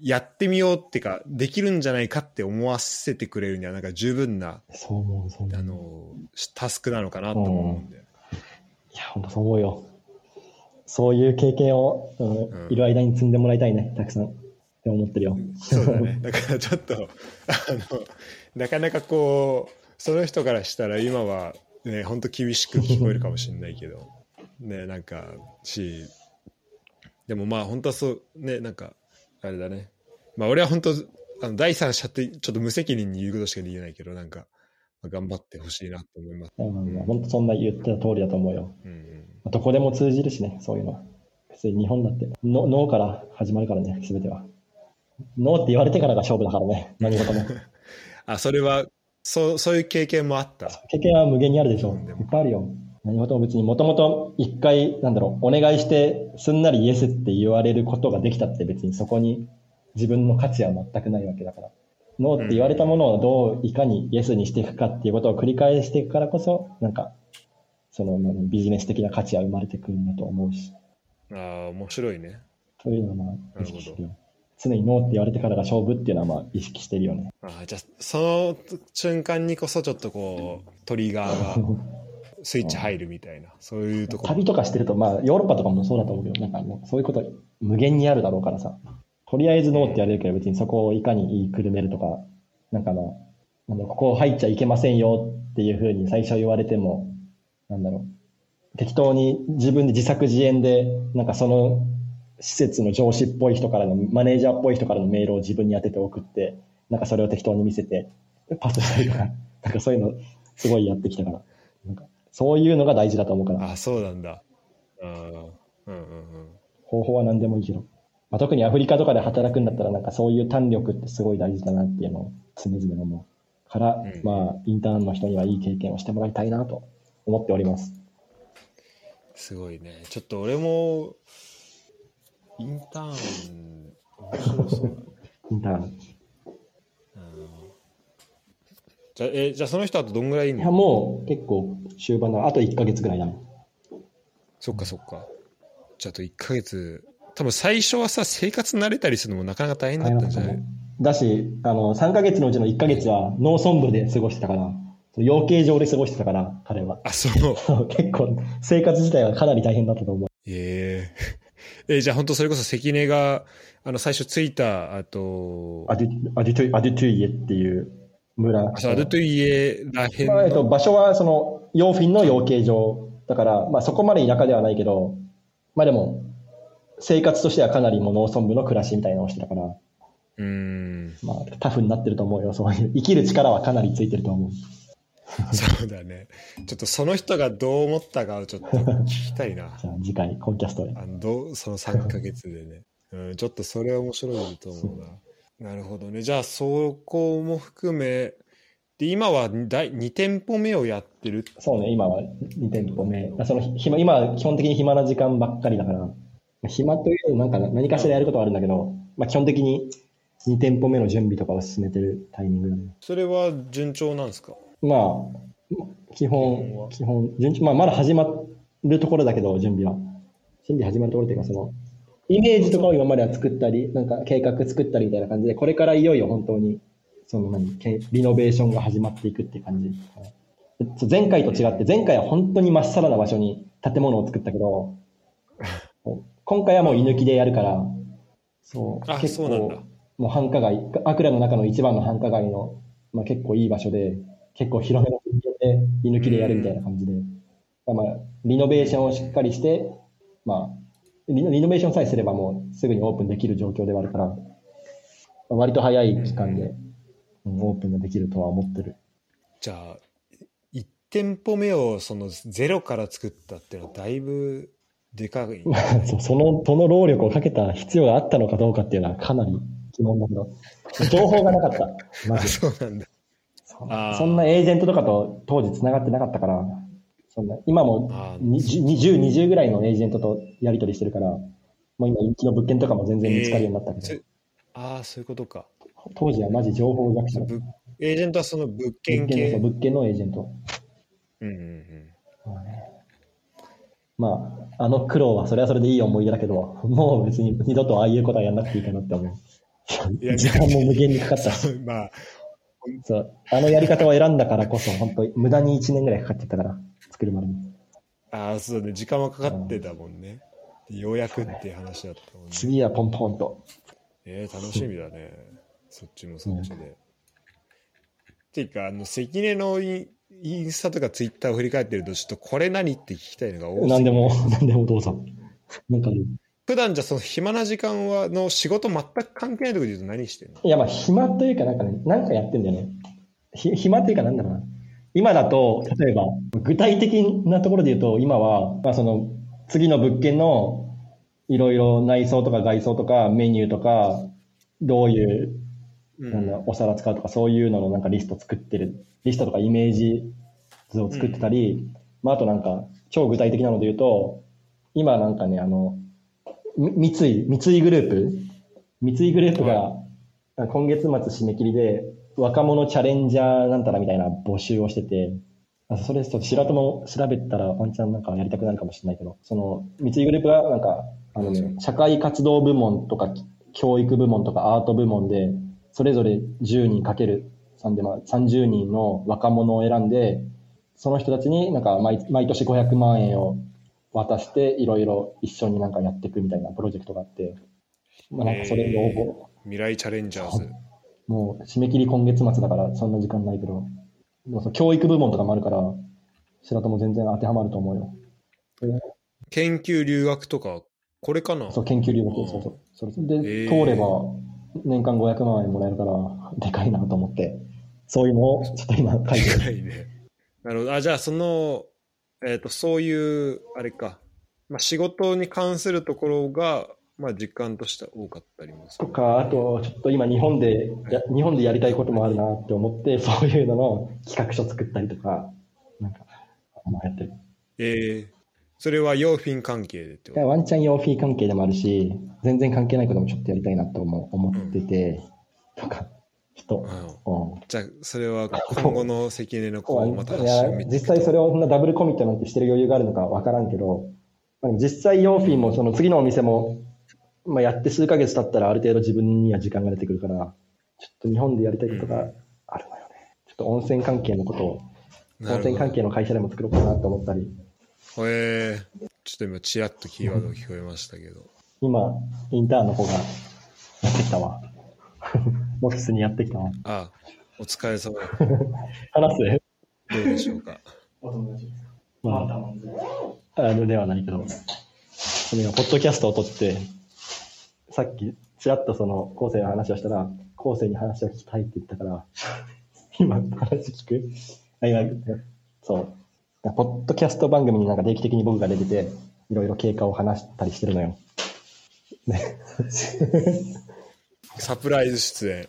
やってみようっていうかできるんじゃないかって思わせてくれるにはなんか十分なそう思う、そう思う。あのタスクなのかなと思うんで、いや、本当そう思うよ。そういう経験を、うんうんいる間に積んでもらいたいね、たくさん。って思ってるよ。そうだね だからちょっとあのなかなかこうその人からしたら今はね本当厳しく聞こえるかもしれないけどねなんかしでもまあ本当はそうねなんかあれだねまあ俺は本当あの第三者ってちょっと無責任に言うことしかできないけどなんか、まあ頑張ってほしいなと思います、うん、本当そんな言ってた通りだと思うよ。うんうん、どこでも通じるしね、そういうのは。別に日本だって、の脳から始まるからね、すべては。ノーって言われてからが勝負だからね、何事も。あそれはそうそういう経験もあった？経験は無限にあるでしょ。ういっぱいあるよ。何事も別にもともと一回、なんだろう、お願いしてすんなりイエスって言われることができたって別にそこに自分の価値は全くないわけだから。ノーって言われたものをどういかにイエスにしていくかっていうことを繰り返していくからこそ、なんか、その何ビジネス的な価値は生まれてくるんだと思うし。ああ面白いねそういうのは意識してるよ。常にノーって言われてからが勝負っていうのはまあ意識してるよね。あーじゃあその瞬間にこそちょっとこうトリガーが スイッチ入るみたいなそういうところ。旅とかしてると、まあ、ヨーロッパとかもそうだと思うけど、なんかもうそういうこと無限にあるだろうからさ、とりあえずノーって言われるけど、別にそこをいかに言いくるめるとか、なんかあ、なんだここ入っちゃいけませんよっていうふうに最初言われても、なんだろう、適当に自分で自作自演で、なんかその施設の上司っぽい人からの、マネージャーっぽい人からのメールを自分に当てて送って、なんかそれを適当に見せて、パスしたりとか、なんかそういうのすごいやってきたから、なんかそういうのが大事だと思うから。あそうなんだ。あーうんうんうん。方法は何でもいいけど、まあ、特にアフリカとかで働くんだったらなんかそういう胆力ってすごい大事だなっていうのを常々思う。から、うん。まあインターンの人にはいい経験をしてもらいたいなと思っております。すごいね。ちょっと俺もインターン面白そうだね。インターンうんじゃあえじゃあその人あとどんぐらいいんいやのもう結構終盤だ。あと1ヶ月ぐらいだねそっかそっか。じゃああと1ヶ月。多分最初はさ生活慣れたりするのもなかなか大変だったんじゃない？だしあの3ヶ月のうちの1ヶ月は農村部で過ごしてたから。養鶏場で過ごしてたから彼は。あそう。結構生活自体はかなり大変だったと思う。え ええじゃあ本当それこそ関根があの最初着いたあとアデュアデュトゥアデュトゥイエっていう村。あそうアルトゥイエらへんまあえっと、の場所はそのヨーフィンの養鶏場だから、まあ、そこまで田舎ではないけど、まあでも、生活としてはかなりもう農村部の暮らしみたいなのをしてたから、うーん。まあ、タフになってると思うよ。そういう、生きる力はかなりついてると思う。そうだね。ちょっとその人がどう思ったかをちょっと聞きたいな。じゃあ次回、コンキャストで。あのどうその3ヶ月でね、うん、ちょっとそれは面白いと思うななるほどねじゃあそこも含めで今は第2店舗目をやってるそうね、今は2店舗目。その暇今は基本的に暇な時間ばっかりだから、暇というなんか何かしらやることはあるんだけど、まあ基本的に2店舗目の準備とかを進めてるタイミングだね。それは順調なんですか？まあ、基本、基本、順調、まあ、まだ始まるところだけど、準備は。準備始まるところっていうか、その、イメージとかを今までは作ったり、なんか計画作ったりみたいな感じで、これからいよいよ本当に、その何、けリノベーションが始まっていくっていう感じ。前回と違って、前回は本当にまっさらな場所に建物を作ったけど、今回はもう居抜きでやるから、そう、あ結構、もう繁華街、アクラの中の一番の繁華街の、まあ、結構いい場所で、結構広めの空間で居抜きでやるみたいな感じで、まあ、リノベーションをしっかりして、まあ、リノリノベーションさえすればもうすぐにオープンできる状況ではあるから、まあ割と早い期間で、うんオープンができるとは思ってる。じゃあ、1店舗目をそのゼロから作ったっていうのはだいぶでかい。その、その労力をかけた必要があったのかどうかっていうのはかなり疑問だけど、情報がなかった。マあ、ジそうなんだ。そんなエージェントとかと当時繋がってなかったから、そんな今もあー20、20 20ぐらいのエージェントとやり取りしてるから、もう今、人気の物件とかも全然見つかるようになったけど、そああ、そういうことか。当時はマジ情報弱者エージェントはその物物件系。物件のエージェント。うんうんうん。まあねまあ、あの苦労はそれはそれでいい思い出だけど、もう別に二度とああいうことはやんなくていいかなって思いうや。時間も無限にかかったし。まあ、そう、あのやり方を選んだからこそ、本当無駄に1年ぐらいかかってたから、作るまでに。ああ、そうね、時間はかかってたもんね。ようやくっていう話だったもんね。次はポンポンと。えー、楽しみだね。そっちもそっちで。っていうか、あの、関根のインインスタとかツイッターを振り返ってると、ちょっとこれ何って聞きたいのが多すぎて何でも、何でもどうぞ。なんかある普段じゃその暇な時間はの仕事全く関係ないところで言うと何してんの？いや、まあ、暇というか、なんかね、なんかやってんだよね。ひ暇というか、なんだろうな。今だと、例えば、具体的なところで言うと、今は、まあ、その、次の物件の、いろいろ内装とか外装とか、メニューとか、どういう、お皿使うとか、そういうののなんかリスト作ってる。リストとかイメージ図を作ってたり、まあ、あとなんか、超具体的なので言うと、今なんかね、あの、み三井、三井グループ。三井グループが、今月末締め切りで、若者チャレンジャーなんたらみたいな募集をしてて、それちょっと白友調べたらワンチャンなんかやりたくなるかもしれないけど、その三井グループがなんか、あのね、社会活動部門とか教育部門とかアート部門で、それぞれ10人かける3で、まあ、30人の若者を選んで、その人たちになんか毎毎年500万円を渡して、いろいろ一緒になんかやっていくみたいなプロジェクトがあって、まあなんかそれの応募、未来チャレンジャーズ。もう締め切り今月末だからそんな時間ないけど、でもその教育部門とかもあるから、白友全然当てはまると思うよ。研究留学とか、これかな？そう、研究留学、うんそうそう。それで、へー通れば年間500万円もらえるから、でかいなと思って、そういうのを ちょっと今書いてる。はいね。なるほど。あ、じゃあその、えっ、と、そういう、あれか。まあ、仕事に関するところが、まあ、時間としては多かったりもする。とか、あと、ちょっと今日本でや、日本でやりたいこともあるなって思って、そういうのの企画書作ったりとか、なんか、まあやってる。えーそれは用品関係でってこと？ワンチャン用フィー関係でもあるし、全然関係ないこともちょっとやりたいなと思思ってて、とか、人、うん。うん。じゃあ、それは今後の関根のこう、また実際それをそんなダブルコミットなんてしてる余裕があるのかわからんけど、まあ実際ヨーフィンもその次のお店も、まあ、やって数ヶ月経ったらある程度自分には時間が出てくるから、ちょっと日本でやりたいことがあるのよね。ちょっと温泉関係のことを、温泉関係の会社でも作ろうかなと思ったり、えーちょっと今、ちらっとキーワードが聞こえましたけど。今、インターンの子がやってきたわ。オフィスにやってきたわ。あ、お疲れ様。話す？どうでしょうか。まあ、あのではないけど、今、ポッドキャストを撮って、さっき、ちらっとその、後世の話をしたら、後世に話を聞きたいって言ったから、今、話聞く？あ、今、そう。ポッドキャスト番組になんか定期的に僕が出てて、いろいろ経過を話したりしてるのよ。ね。サプライズ出演。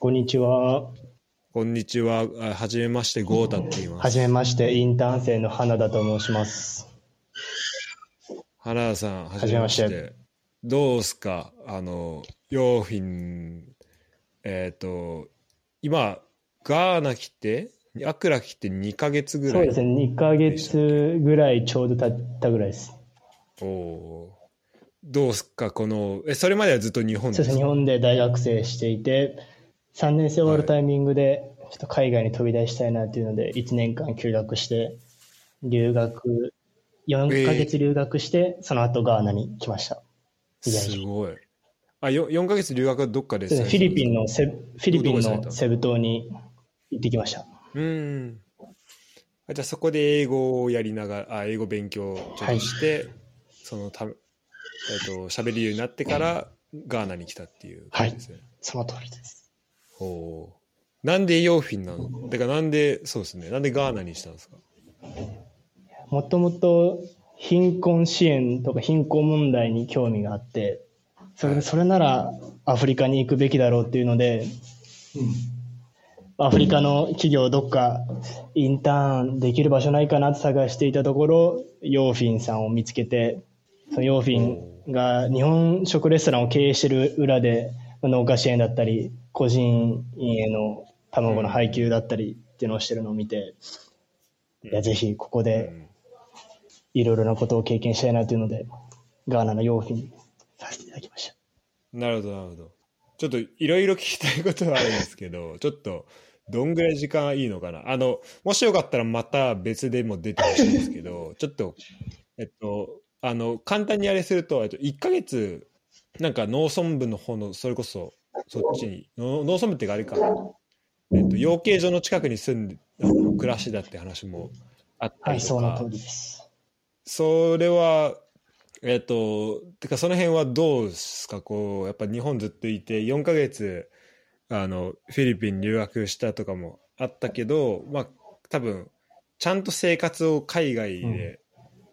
こんにちは。こんにちは。あはじめまして、ゴータって言います。はじめまして、インターン生の花田と申します。原田さん、はじめましてどうすか？あの、用品、えっ、と、今、ガーナ来て、アクラ来て2ヶ月ぐらい。そうですね、2ヶ月ぐらいちょうど経ったぐらいです。おおーどうすか？この、え、それまではずっと日本そうですね、日本で大学生していて、3年生終わるタイミングで、ちょっと海外に飛び出したいなっていうので、1年間休学して、留学、4ヶ月留学して、その後ガーナに来ました。すごい。あ、よ4ヶ月留学はどっかですねフィリピンのセブ、フィリピンのセブ島に行ってきました。うん。あじゃあそこで英語をやりながら、あ英語勉強ちょっとして、そのた、えっ、と、喋るようになってからガーナに来たっていう感じですね。その通りです。ほう。なんでヨーフィンなの？てかなんで、そうですね。なんでガーナにしたんですか？もともと貧困支援とか貧困問題に興味があって、それでそれならアフリカに行くべきだろうっていうので、アフリカの企業どっかインターンできる場所ないかなって探していたところ、ヨーフィンさんを見つけて、そのヨーフィンが日本食レストランを経営してる裏で農家支援だったり、個人への卵の配給だったりっていうのをしてるのを見て、いや、ぜひここうでんいろいろなことを経験したいなというので、ガーナのヨーフィンにさせていただきました。なるほど、なるほど。ちょっといろいろ聞きたいことはあるんですけど、ちょっとどんぐらい時間いいのかな？あの、もしよかったらまた別でも出てほしいんですけど、ちょっと、えっと、あの、簡単にあれすると、えっと、1ヶ月、なんか農村部の方の、それこそ、そっちに、の農村部っていうかあれか、えっと、養鶏場の近くに住んで、暮らしだって話もあったはい、りとか、その通りです。それは、えっ、と、てかその辺はどうですか？こう、やっぱ日本ずっといて、4ヶ月、あの、フィリピン留学したとかもあったけど、まあ、多分、ちゃんと生活を海外で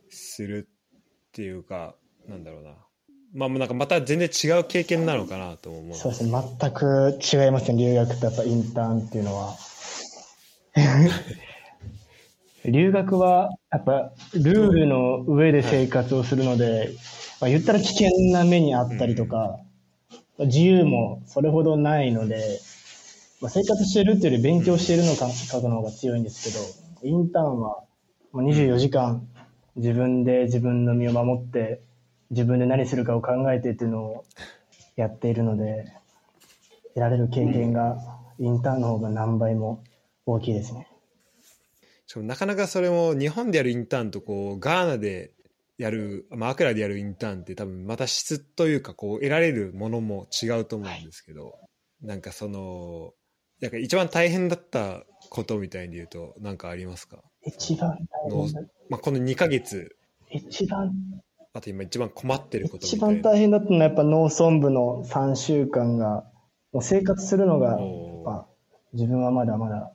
するっていうか、なんだろうな。まあ、なんかまた全然違う経験なのかなと思う。そうですね、全く違いますね、留学とやっぱインターンっていうのは。留学はやっぱルールの上で生活をするので、まあ、言ったら危険な目にあったりとか、自由もそれほどないので、まあ、生活してるっていうより勉強しているのか数の方が強いんですけど、インターンはもう24時間自分で自分の身を守って、自分で何するかを考えてっていうのをやっているので、得られる経験がインターンの方が何倍も大きいですね。しかもなかなかそれも日本でやるインターンとこうガーナでやる、まあ、アクラでやるインターンって多分また質というかこう得られるものも違うと思うんですけど、なんかそのなんか一番大変だったことみたいに言うと何かありますか、一番大変だまあ、この2ヶ月。一番あと今一番困ってることみ一番大変だったのはやっぱ農村部の3週間が、もう生活するのが、やっぱ自分はまだまだ、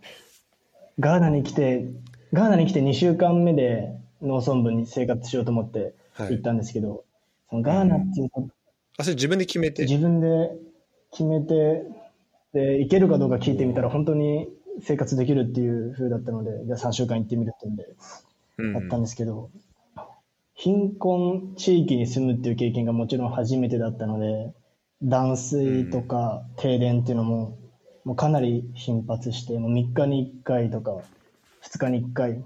ガーナに来て、ガーナに来て2週間目で農村部に生活しようと思ってはい。行ったんですけど、そのガーナっていうのあそれ自分で決めて？自分で決めて、で、行けるかどうか聞いてみたら本当に生活できるっていう風だったので、じゃあ3週間行ってみるっていうんで、うん。やったんですけど、貧困地域に住むっていう経験がもちろん初めてだったので、断水とか停電っていうのも、もうかなり頻発して、もう3日に1回とか、2日に1回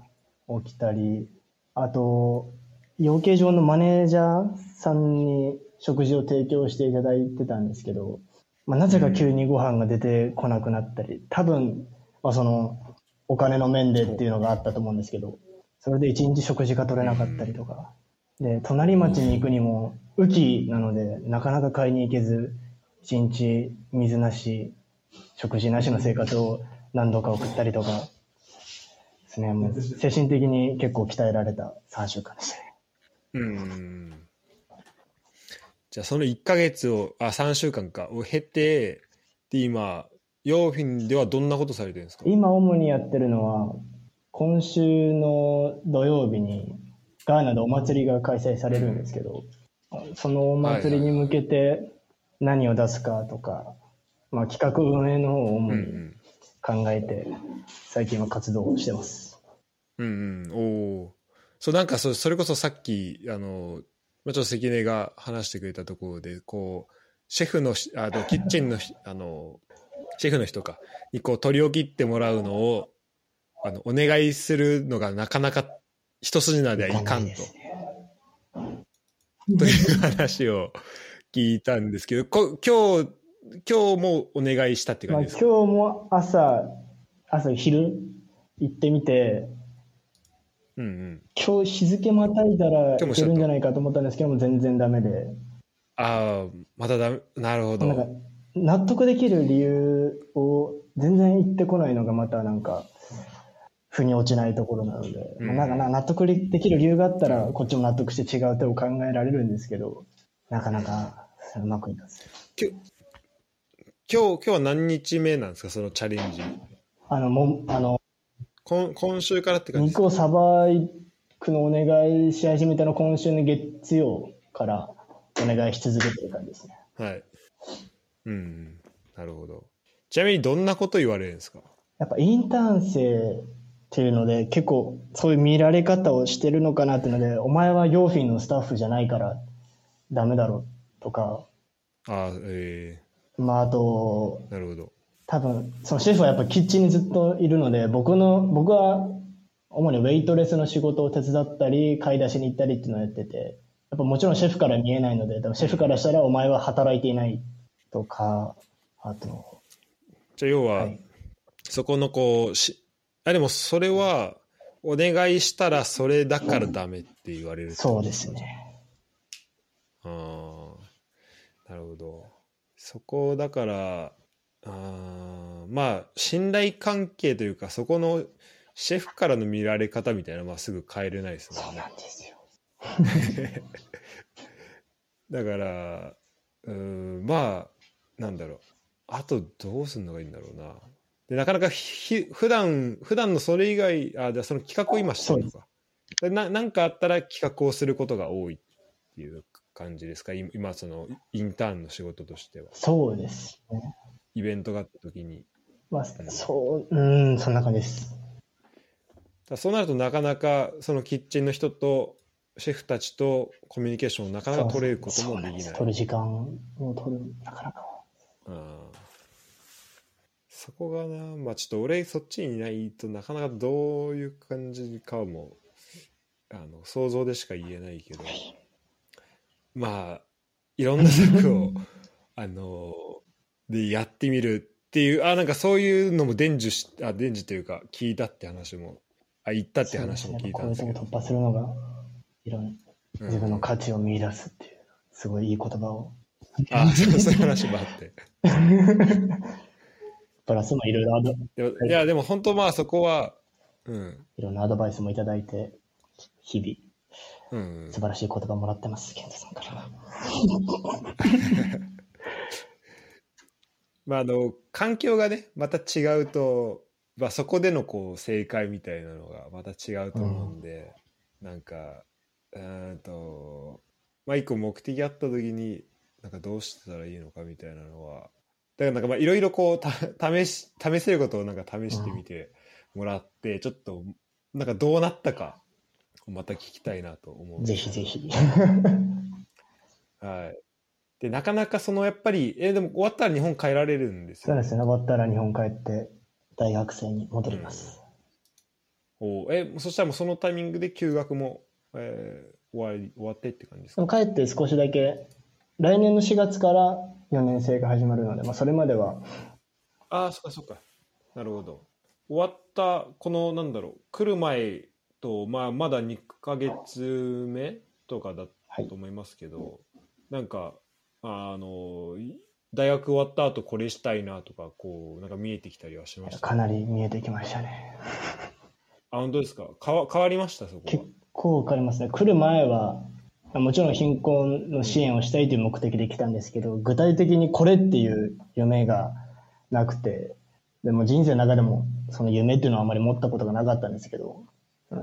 起きたり、あと、養鶏場のマネージャーさんに食事を提供していただいてたんですけど、まあ、なぜか急にご飯が出てこなくなったり、多分、まあ、その、お金の面でっていうのがあったと思うんですけど、それで一日食事が取れなかったりとか。で、隣町に行くにも、雨季なので、なかなか買いに行けず、一日水なし、食事なしの生活を何度か送ったりとか、ですね、もう精神的に結構鍛えられた3週間でしたね。うん。じゃあその1ヶ月をあ3週間かを経てで今ヨーフィンではどんなことされてるんですか？今主にやってるのは、今週の土曜日にガーナでお祭りが開催されるんですけど、そのお祭りに向けて何を出すかとか、まあ、企画運営の方を主に考えて、最近は活動をしてます。うんうん、おお。そう、なんかそ、それこそさっき、あの、まあちょっと関根が話してくれたところで、こう、シェフのし、あの、キッチンのし、あの、シェフの人か、にこう取り置きってもらうのを、あの、お願いするのがなかなか一筋縄ではいかんと。という話を聞いたんですけど、こ今日、今日もお願いしたってまあ、感じですか、今日も朝、朝昼行ってみて、うんうん。今日日付またいだらいけるんじゃないかと思ったんですけども、全然ダメで、ああ、まただめ、なるほど。なんか納得できる理由を全然言ってこないのがまたなんか、腑に落ちないところなので、うんまあなんかな納得できる理由があったら、こっちも納得して違う手を考えられるんですけど、なかなかうまくいかず。今日、今日は何日目なんですか、そのチャレンジ。あの、もあの、今今週からって感じですか？肉をさばくのお願いし始めたの今週の月曜からお願いし続けてる感じですね。はい。うん、なるほど。ちなみにどんなこと言われるんですか？やっぱインターン生っていうので結構そういう見られ方をしてるのかなっていうので、お前はヨーフィンのスタッフじゃないからダメだろとか、ああ、えまああと、えなるほど。多分そのシェフはやっぱキッチンにずっといるので僕の僕は主にウェイトレスの仕事を手伝ったり買い出しに行ったりっていうのをやっててやっぱもちろんシェフから見えないので多分シェフからしたらお前は働いていないとかあと。じゃあ要は、はい。そこのこうしあでもそれはお願いしたらそれだからダメって言われるってことそうですね。ああなるほどそこだからあーまあ信頼関係というかそこのシェフからの見られ方みたいなのはすぐ変えれないですもんね。なんですよ。だからうーんまあなんだろう。あとどうするのがいいんだろうな。でなかなかひ普段普段のそれ以外あじゃあその企画を今してるのか。でななんかあったら企画をすることが多いっていう感じですか？今今そのインターンの仕事としては。そうですね。イベントがあった時に。まあそううんそんな感じです。だそうなるとなかなかそのキッチンの人とシェフたちとコミュニケーションをなかなか取れることもできない。取る時間を取るなかなか。あーそこがなまあちょっと俺そっちにいないとなかなかどういう感じかもあの想像でしか言えないけどまあいろんな策をあのでやってみるっていうあなんかそういうのも伝授しあ伝授というか聞いたって話もあ言ったって話も聞いたんですけど。突破するのがいろんうん。自分の価値を見出すっていうすごいいい言葉を。あそうそういう話もあって。プラスもいろいろアドいやでも本当まあそこはうん。いろんなアドバイスもいただいて日々うん。素晴らしい言葉もらってます健太さんから。まあ、あの環境がねまた違うと、まあ、そこでのこう正解みたいなのがまた違うと思うんで、なんかうーんとまあ一個目的あった時になんかどうしてたらいいのかみたいなのはだからなんかまあいろいろこうた 試し試せることをなんか試してみてもらって、ちょっとなんかどうなったかをまた聞きたいなと思う。ぜひぜひはい。で、なかなかそのやっぱり、えーでも終わったら日本帰られるんですよ、そうですね登ったら日本帰って大学生に戻ります、おえ、そしたらもうそのタイミングで休学も、えー終わり終わってって感じですでかも帰って少しだけ来年の4月から4年生が始まるので、まあ、それまではああ、そっかそっか。なるほど。終わった、この、なんだろう、来る前と、まあ、まだ2ヶ月目とかだったと思いますけど、なんか、あの、い大学終わった後これしたいなとか、こう、なんか見えてきたりはしました？かなり見えてきましたね。あ、本当ですか？変わ変わりました、そこは。結。構わかりますね。来る前はまあもちろん貧困の支援をしたいという目的で来たんですけど具体的にこれっていう夢がなくてでも人生の中でもその夢っていうのはあまり持ったことがなかったんですけど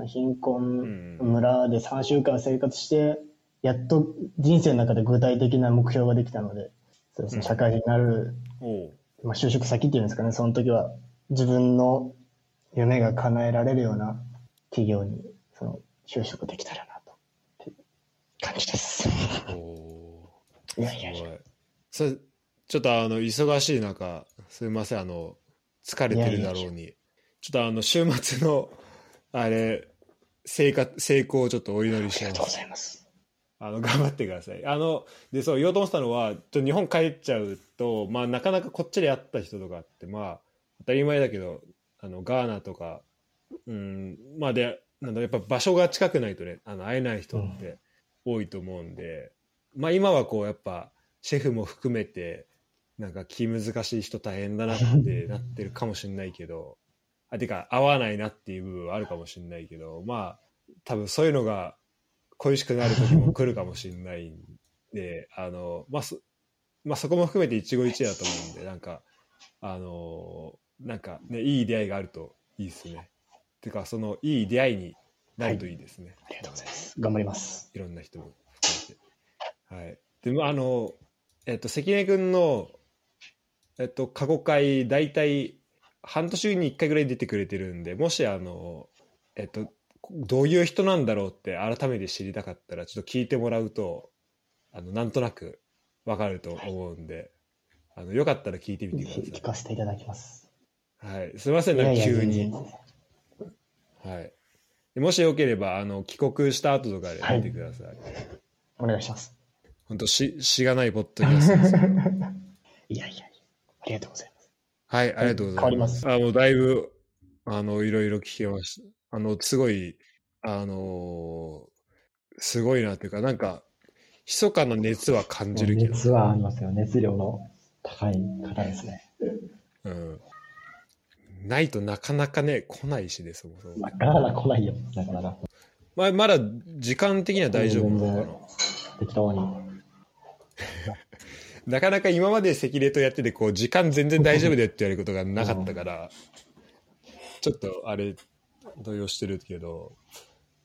貧困村で3週間生活してやっと人生の中で具体的な目標ができたのでそうですね社会人になる、まあ、就職先っていうんですかねその時は自分の夢が叶えられるような企業にその就職できたらなと感じです。お いやいやいや。それちょっとあの忙しい中すみませんあの疲れてるだろうに。ちょっとあの週末のあれ成果成功をちょっとお祈りしありがとうごますざいます。あの頑張ってください。あのでそう言おうと思ってたのはちょっと日本帰っちゃうとまあなかなかこっちで会った人とかってまあ当たり前だけどあのガーナとか、うん、まあで、なんだやっぱ場所が近くないとね、あの会えない人って多いと思うんで、まあ今はこうやっぱシェフも含めて、なんか気難しい人大変だなってなってるかもしれないけど、あ、てか合わないなっていう部分はあるかもしれないけど、まあ多分そういうのが恋しくなる時も来るかもしれないんで、あの、まあそ、まあそこも含めて一期一会だと思うんで、なんか、あのなんかね、いい出会いがあるといいですね。てか、そのいい出会いになるといいですね。ありがとうございます。頑張ります。いろんな人も含めて。はい。でも、あの、えっと、関根君の、えっと、過去回、大体、半年に1回ぐらい出てくれてるんで、もし、あの、えっと、どういう人なんだろうって改めて知りたかったら、ちょっと聞いてもらうと、あの、なんとなくわかると思うんで、あの、よかったら聞いてみてぜひ聞くだかせていただきます。さい。はい。すみません、いやいや、なんか急全に。然。はい。でもしよければ、あの、帰国した後とかで見てください。お願いします。本当し、しがないポッドキャストです。いやいや、ありがとうございます。はい、ありがとうございます。変わあの、だいぶ、あの、いろいろ聞けました。あの、すごい、あのーすごいなっていうか、なんか、密かな熱は感じるけど、熱はありますよ。熱量の高い方ですね。うん。ないとなかなかね、来ないしね、そもそも。まあ、ガーナ来ないよ、なかなか。まあ、まだ時間的には大丈夫なのかな。適当に。なかなか今まで赤霊とやってて、こう、時間全然大丈夫でってやることがなかったから、ちょっとあれ、動揺してるけど、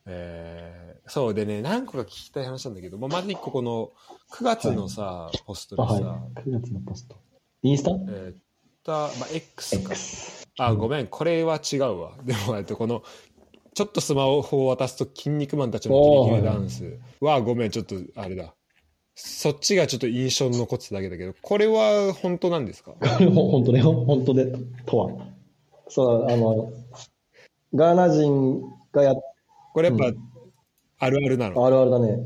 えーそうでね、何個か聞きたい話なんだけど、まあ、まず一個この9月のさ、ポストあ、でさ、はい。9月のポスト。インスタ？えーっと、まあ、X か。X。あ、ごめん、これは違うわ。でも、えっと、この、ちょっとスマホを渡すと、筋肉マンたちのキリキリダンスは、ごめん、ちょっと、あれだ。そっちがちょっと印象に残ってただけだけど、これは本当なんですか？本当ね、本当で、とは。そう、あの、ガーナ人がやっこれやっぱ、うあるあるなの、あるあるだね。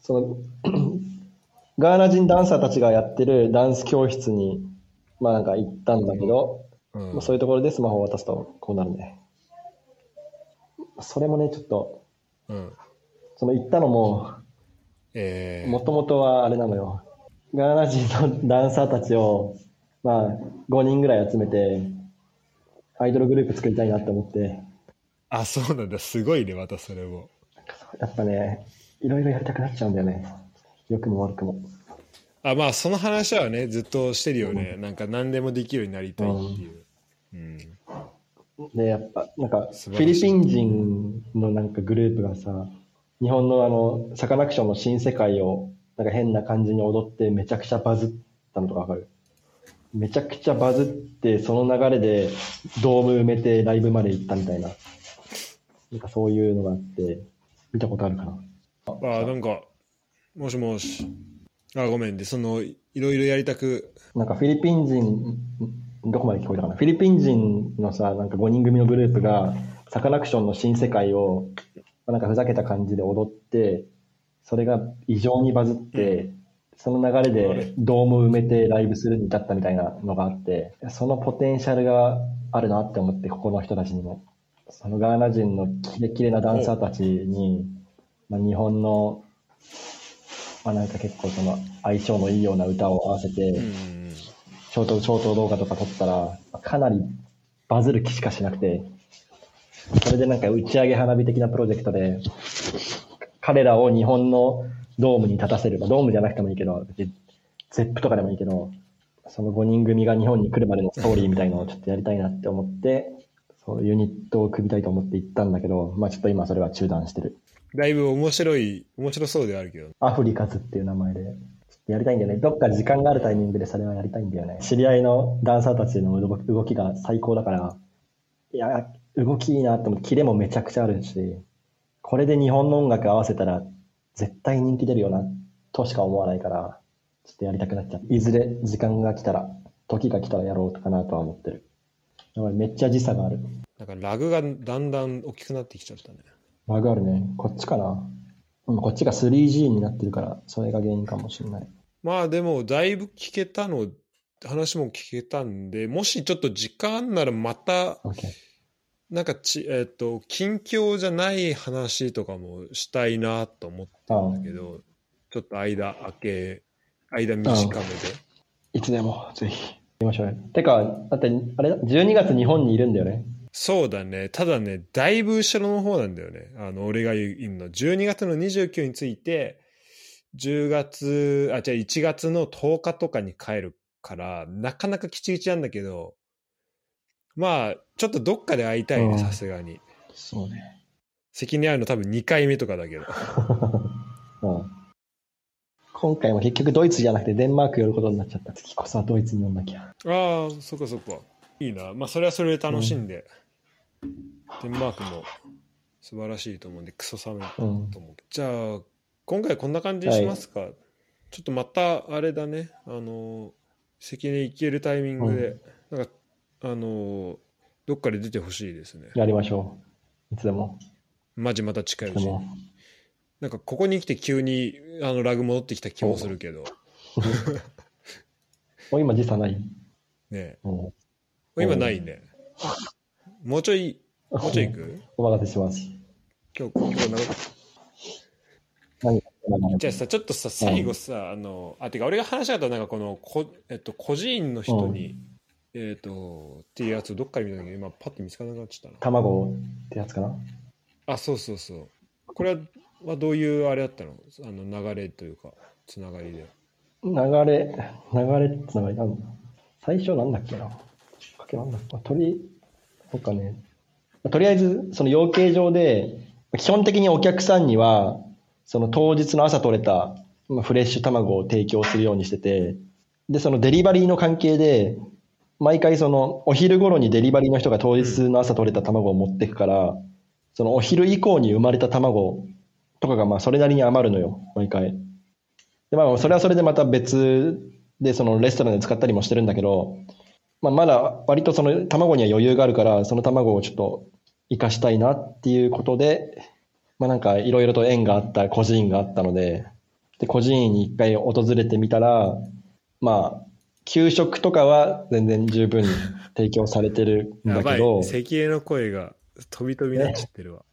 その、ガーナ人ダンサーたちがやってるダンス教室に、まあなんか行ったんだけど、うんまあそういうところでスマホを渡すとこうなるね。それもね、ちょっと、うん。その行ったのも、えーもともとはあれなのよ。ガーナ人のダンサーたちを、まあ、5人ぐらい集めて、アイドルグループ作りたいなって思って、あ、そうなんだ。すごいね、またそれも。やっぱね、いろいろやりたくなっちゃうんだよね。良くも悪くも。あ、まあ、その話はね、ずっとしてるよね。なんか、何でもできるようになりたいっていう。うん。で、やっぱ、なんか、フィリピン人のなんかグループがさ、日本のあの、サカナクションの新世界を、なんか変な感じに踊ってめちゃくちゃバズったのとかわかる？めちゃくちゃバズって、その流れでドーム埋めてライブまで行ったみたいな。なんかそういうのがあって、見たことあるかな？あ、なんか、もしもし。あ、ごめんで、その、いろいろやりたく、なんかフィリピン人、どこまで聞こえたかな？フィリピン人のさ、なんか5人組のグループが、サカナクションの新世界を、なんかふざけた感じで踊って、それが異常にバズって、その流れでドーム埋めてライブするに至ったみたいなのがあって、そのポテンシャルがあるなって思って、ここの人たちにも。そのガーナ人のキレキレなダンサーたちに、まあ、日本の、まあなんか結構その相性のいいような歌を合わせて、うん。ショート、ショート動画とか撮ったら、かなりバズる気しかしなくて、それでなんか打ち上げ花火的なプロジェクトで、彼らを日本のドームに立たせる。まあドームじゃなくてもいいけど、ゼップとかでもいいけど、その5人組が日本に来るまでのストーリーみたいのをちょっとやりたいなって思って、そうユニットを組みたいと思って行ったんだけど、まあちょっと今それは中断してる。だいぶ面白い、面白そうではあるけど。アフリカズっていう名前で、やりたいんだよね。どっか時間があるタイミングでそれはやりたいんだよね。知り合いのダンサーたちの動動きが最高だから、いや、動きいいなって思って、キレもめちゃくちゃあるし、これで日本の音楽合わせたら、絶対人気出るよな、としか思わないから、ちょっとやりたくなっちゃう。いずれ時間が来たら、時が来たらやろうかなとは思ってる。だからめっちゃ時差がある。なんかラグがだんだん大きくなってきちゃったね。ラグあるね。こっちかな。うん、こっちが 3G になってるから、それが原因かもしれない。まあでも、だいぶ聞けたの話も聞けたんで、もしちょっと時間あんならまた、OK。なんかち、えっ、と、近況じゃない話とかもしたいなと思ってるんだけど、ちょっと間空け、間短めで。いつでも、ぜひ。行きましょうよ。てか、だって、あれだ、12月日本にいるんだよね。そうだね。ただね、だいぶ後ろの方なんだよね。あの、俺がいるの。12月の29について、10月、あ、じゃあ1月の10日とかに帰るから、なかなかきちきちなんだけど、まあ、ちょっとどっかで会いたいね、うんさすがに。そうね。責任あるの多分2回目とかだけど。うん。今回も結局ドイツじゃなくてデンマーク寄ることになっちゃった。次こそはドイツに呼んなきゃ。ああ、そっかそっか。いいな。まあ、それはそれで楽しんで、デンマークも素晴らしいと思うんで、クソ寒いうん。と思う。じゃあ、今回こんな感じにしますか。ちょっとまた、あれだね、あの、関根行けるタイミングで、なんか、あの、どっかで出てほしいですね。やりましょう。いつでも。マジまた近いうちに。なんか、ここに来て急に、あの、ラグ戻ってきた気もするけど、もう今時差ない。ねうん。今ないね。もうちょい、もうちょい行く？お任せします。今日、今日なんか何何じゃあさ、ちょっとさ、最後さ、あの、あ、てか俺が話したかったのはなんかこの、こえっと、孤児院の人に、えっと、っていうやつをどっかで見たんだけど、今パッと見つからなくなっちゃったな。卵ってやつかな？あ、そうそうそう。これははどういうあれだったの？あの流れというか、つながりで。流れ、流れつながりなんだ。最初なんだっけな？きっかけなんだっけ？鳥、そっかね。とりあえず、その養鶏場で、基本的にお客さんには、その当日の朝取れた、まあ、フレッシュ卵を提供するようにしてて、で、そのデリバリーの関係で、毎回そのお昼頃にデリバリーの人が当日の朝取れた卵を持ってくから、そのお昼以降に生まれた卵とかがまあそれなりに余るのよ、毎回。で、まあ、それはそれでまた別で、そのレストランで使ったりもしてるんだけど、まあ、まだ割とその卵には余裕があるから、その卵をちょっと生かしたいなっていうことで、まあなんかいろいろと縁があった孤児院があったので、で、孤児院に一回訪れてみたら、まあ、給食とかは全然十分に提供されてるん。だけど、関根の声が飛び飛びになっちゃってるわ。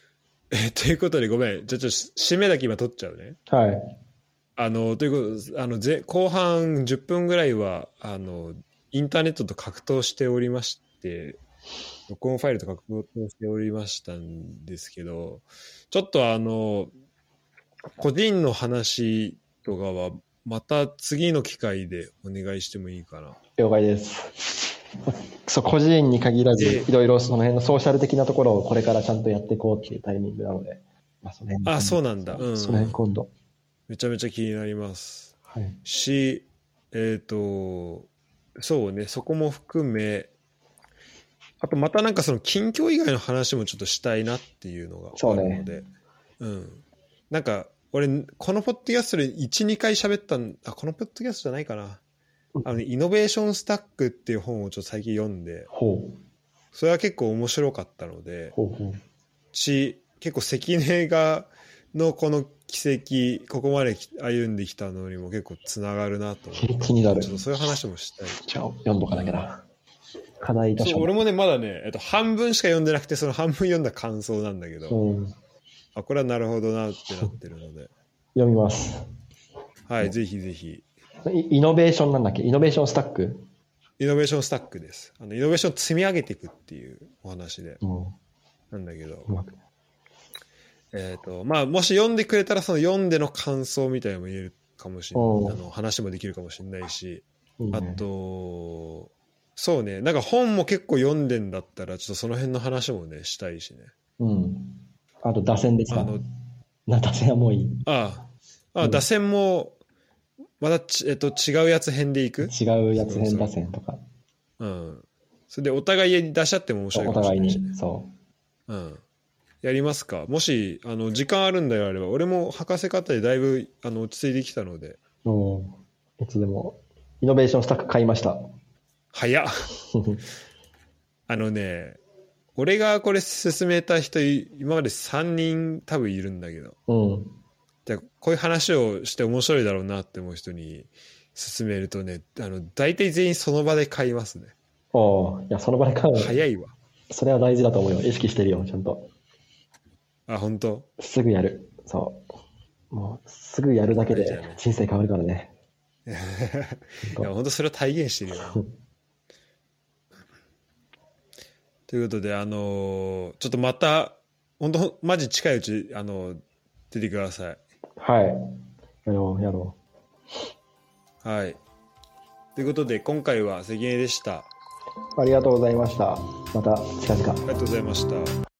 え、ということでごめん。じゃあちょっと締めだけ今取っちゃうね。はい。あの、ということであの、ぜ後半10分ぐらいは、あの、インターネットと格闘しておりまして、録音ファイルと格闘しておりましたんですけど、ちょっとあの、個人の話とかは、また次の機会でお願いしてもいいかな。了解です。そう、個人に限らず、でいろいろその辺のソーシャル的なところをこれからちゃんとやっていこうっていうタイミングなので、まあ、その辺あ、そうなんだ。うん。その辺今度。めちゃめちゃ気になります。はい。し、えっ、と、そうね、そこも含め、あとまたなんかその近況以外の話もちょっとしたいなっていうのがあるので、うん。なんか、俺、このポッドキャストで1、2回喋ったん、あ、このポッドキャストじゃないかな。あのね、イノベーションスタックっていう本をちょっと最近読んで、ほう。それは結構面白かったので、ほうほう。し、結構関根が、のこの奇跡、ここまで歩んできたのにも結構つながるなと思って。気になるちょっとそういう話もしたい。じゃあ、読んどかなきゃな。課題出し俺もね、まだね、えっと、半分しか読んでなくて、その半分読んだ感想なんだけど、うん。あ、これはなるほどなってなってるので、読みます。はい、ぜひぜひ、イイノベーションなんだっけ？イノベーションスタック？イノベーションスタックです。あのイノベーションを積み上げていくっていうお話で、うん。なんだけど。えっ、と、まあ、もし読んでくれたら、その読んでの感想みたいなのも言えるかもしれない。あの、話もできるかもしれないし、いいねあと、そうね、なんか本も結構読んでんだったら、ちょっとその辺の話もね、したいしね。うん。あと、打線ですか？あの、な、打線はもういい。ああ、あうん打線も、またち、えっと、違うやつ編でいく？違うやつ変打線とか。うん。それで、お互い出し合っても面白いおかもしれ互いないしねに。。そうん。やりますか？もし、あの、時間あるんであれば、俺も博士課程でだいぶ、あの、落ち着いてきたので、う。うん。いつでも。イノベーションスタック買いました。早っ あのね、俺がこれ進めた人、い今まで3人多分いるんだけど、うん。でこういう話をして面白いだろうなって思う人に勧めるとね、あの、大体全員その場で買いますね。おーいや、その場で買うの。早いわ。それは大事だと思うよ。意識してるよ、ちゃんと。あ、本当？すぐやる。そう。もう、すぐやるだけで人生変わるからね。いや、本当それを体現してるよ な。ということで、あのーちょっとまた、本当マジ近いうち、あのー出てください。はい。やろう、やろはい。ということで、今回は関根でした。あう。ありがとうございました。また近々。りがとうございました。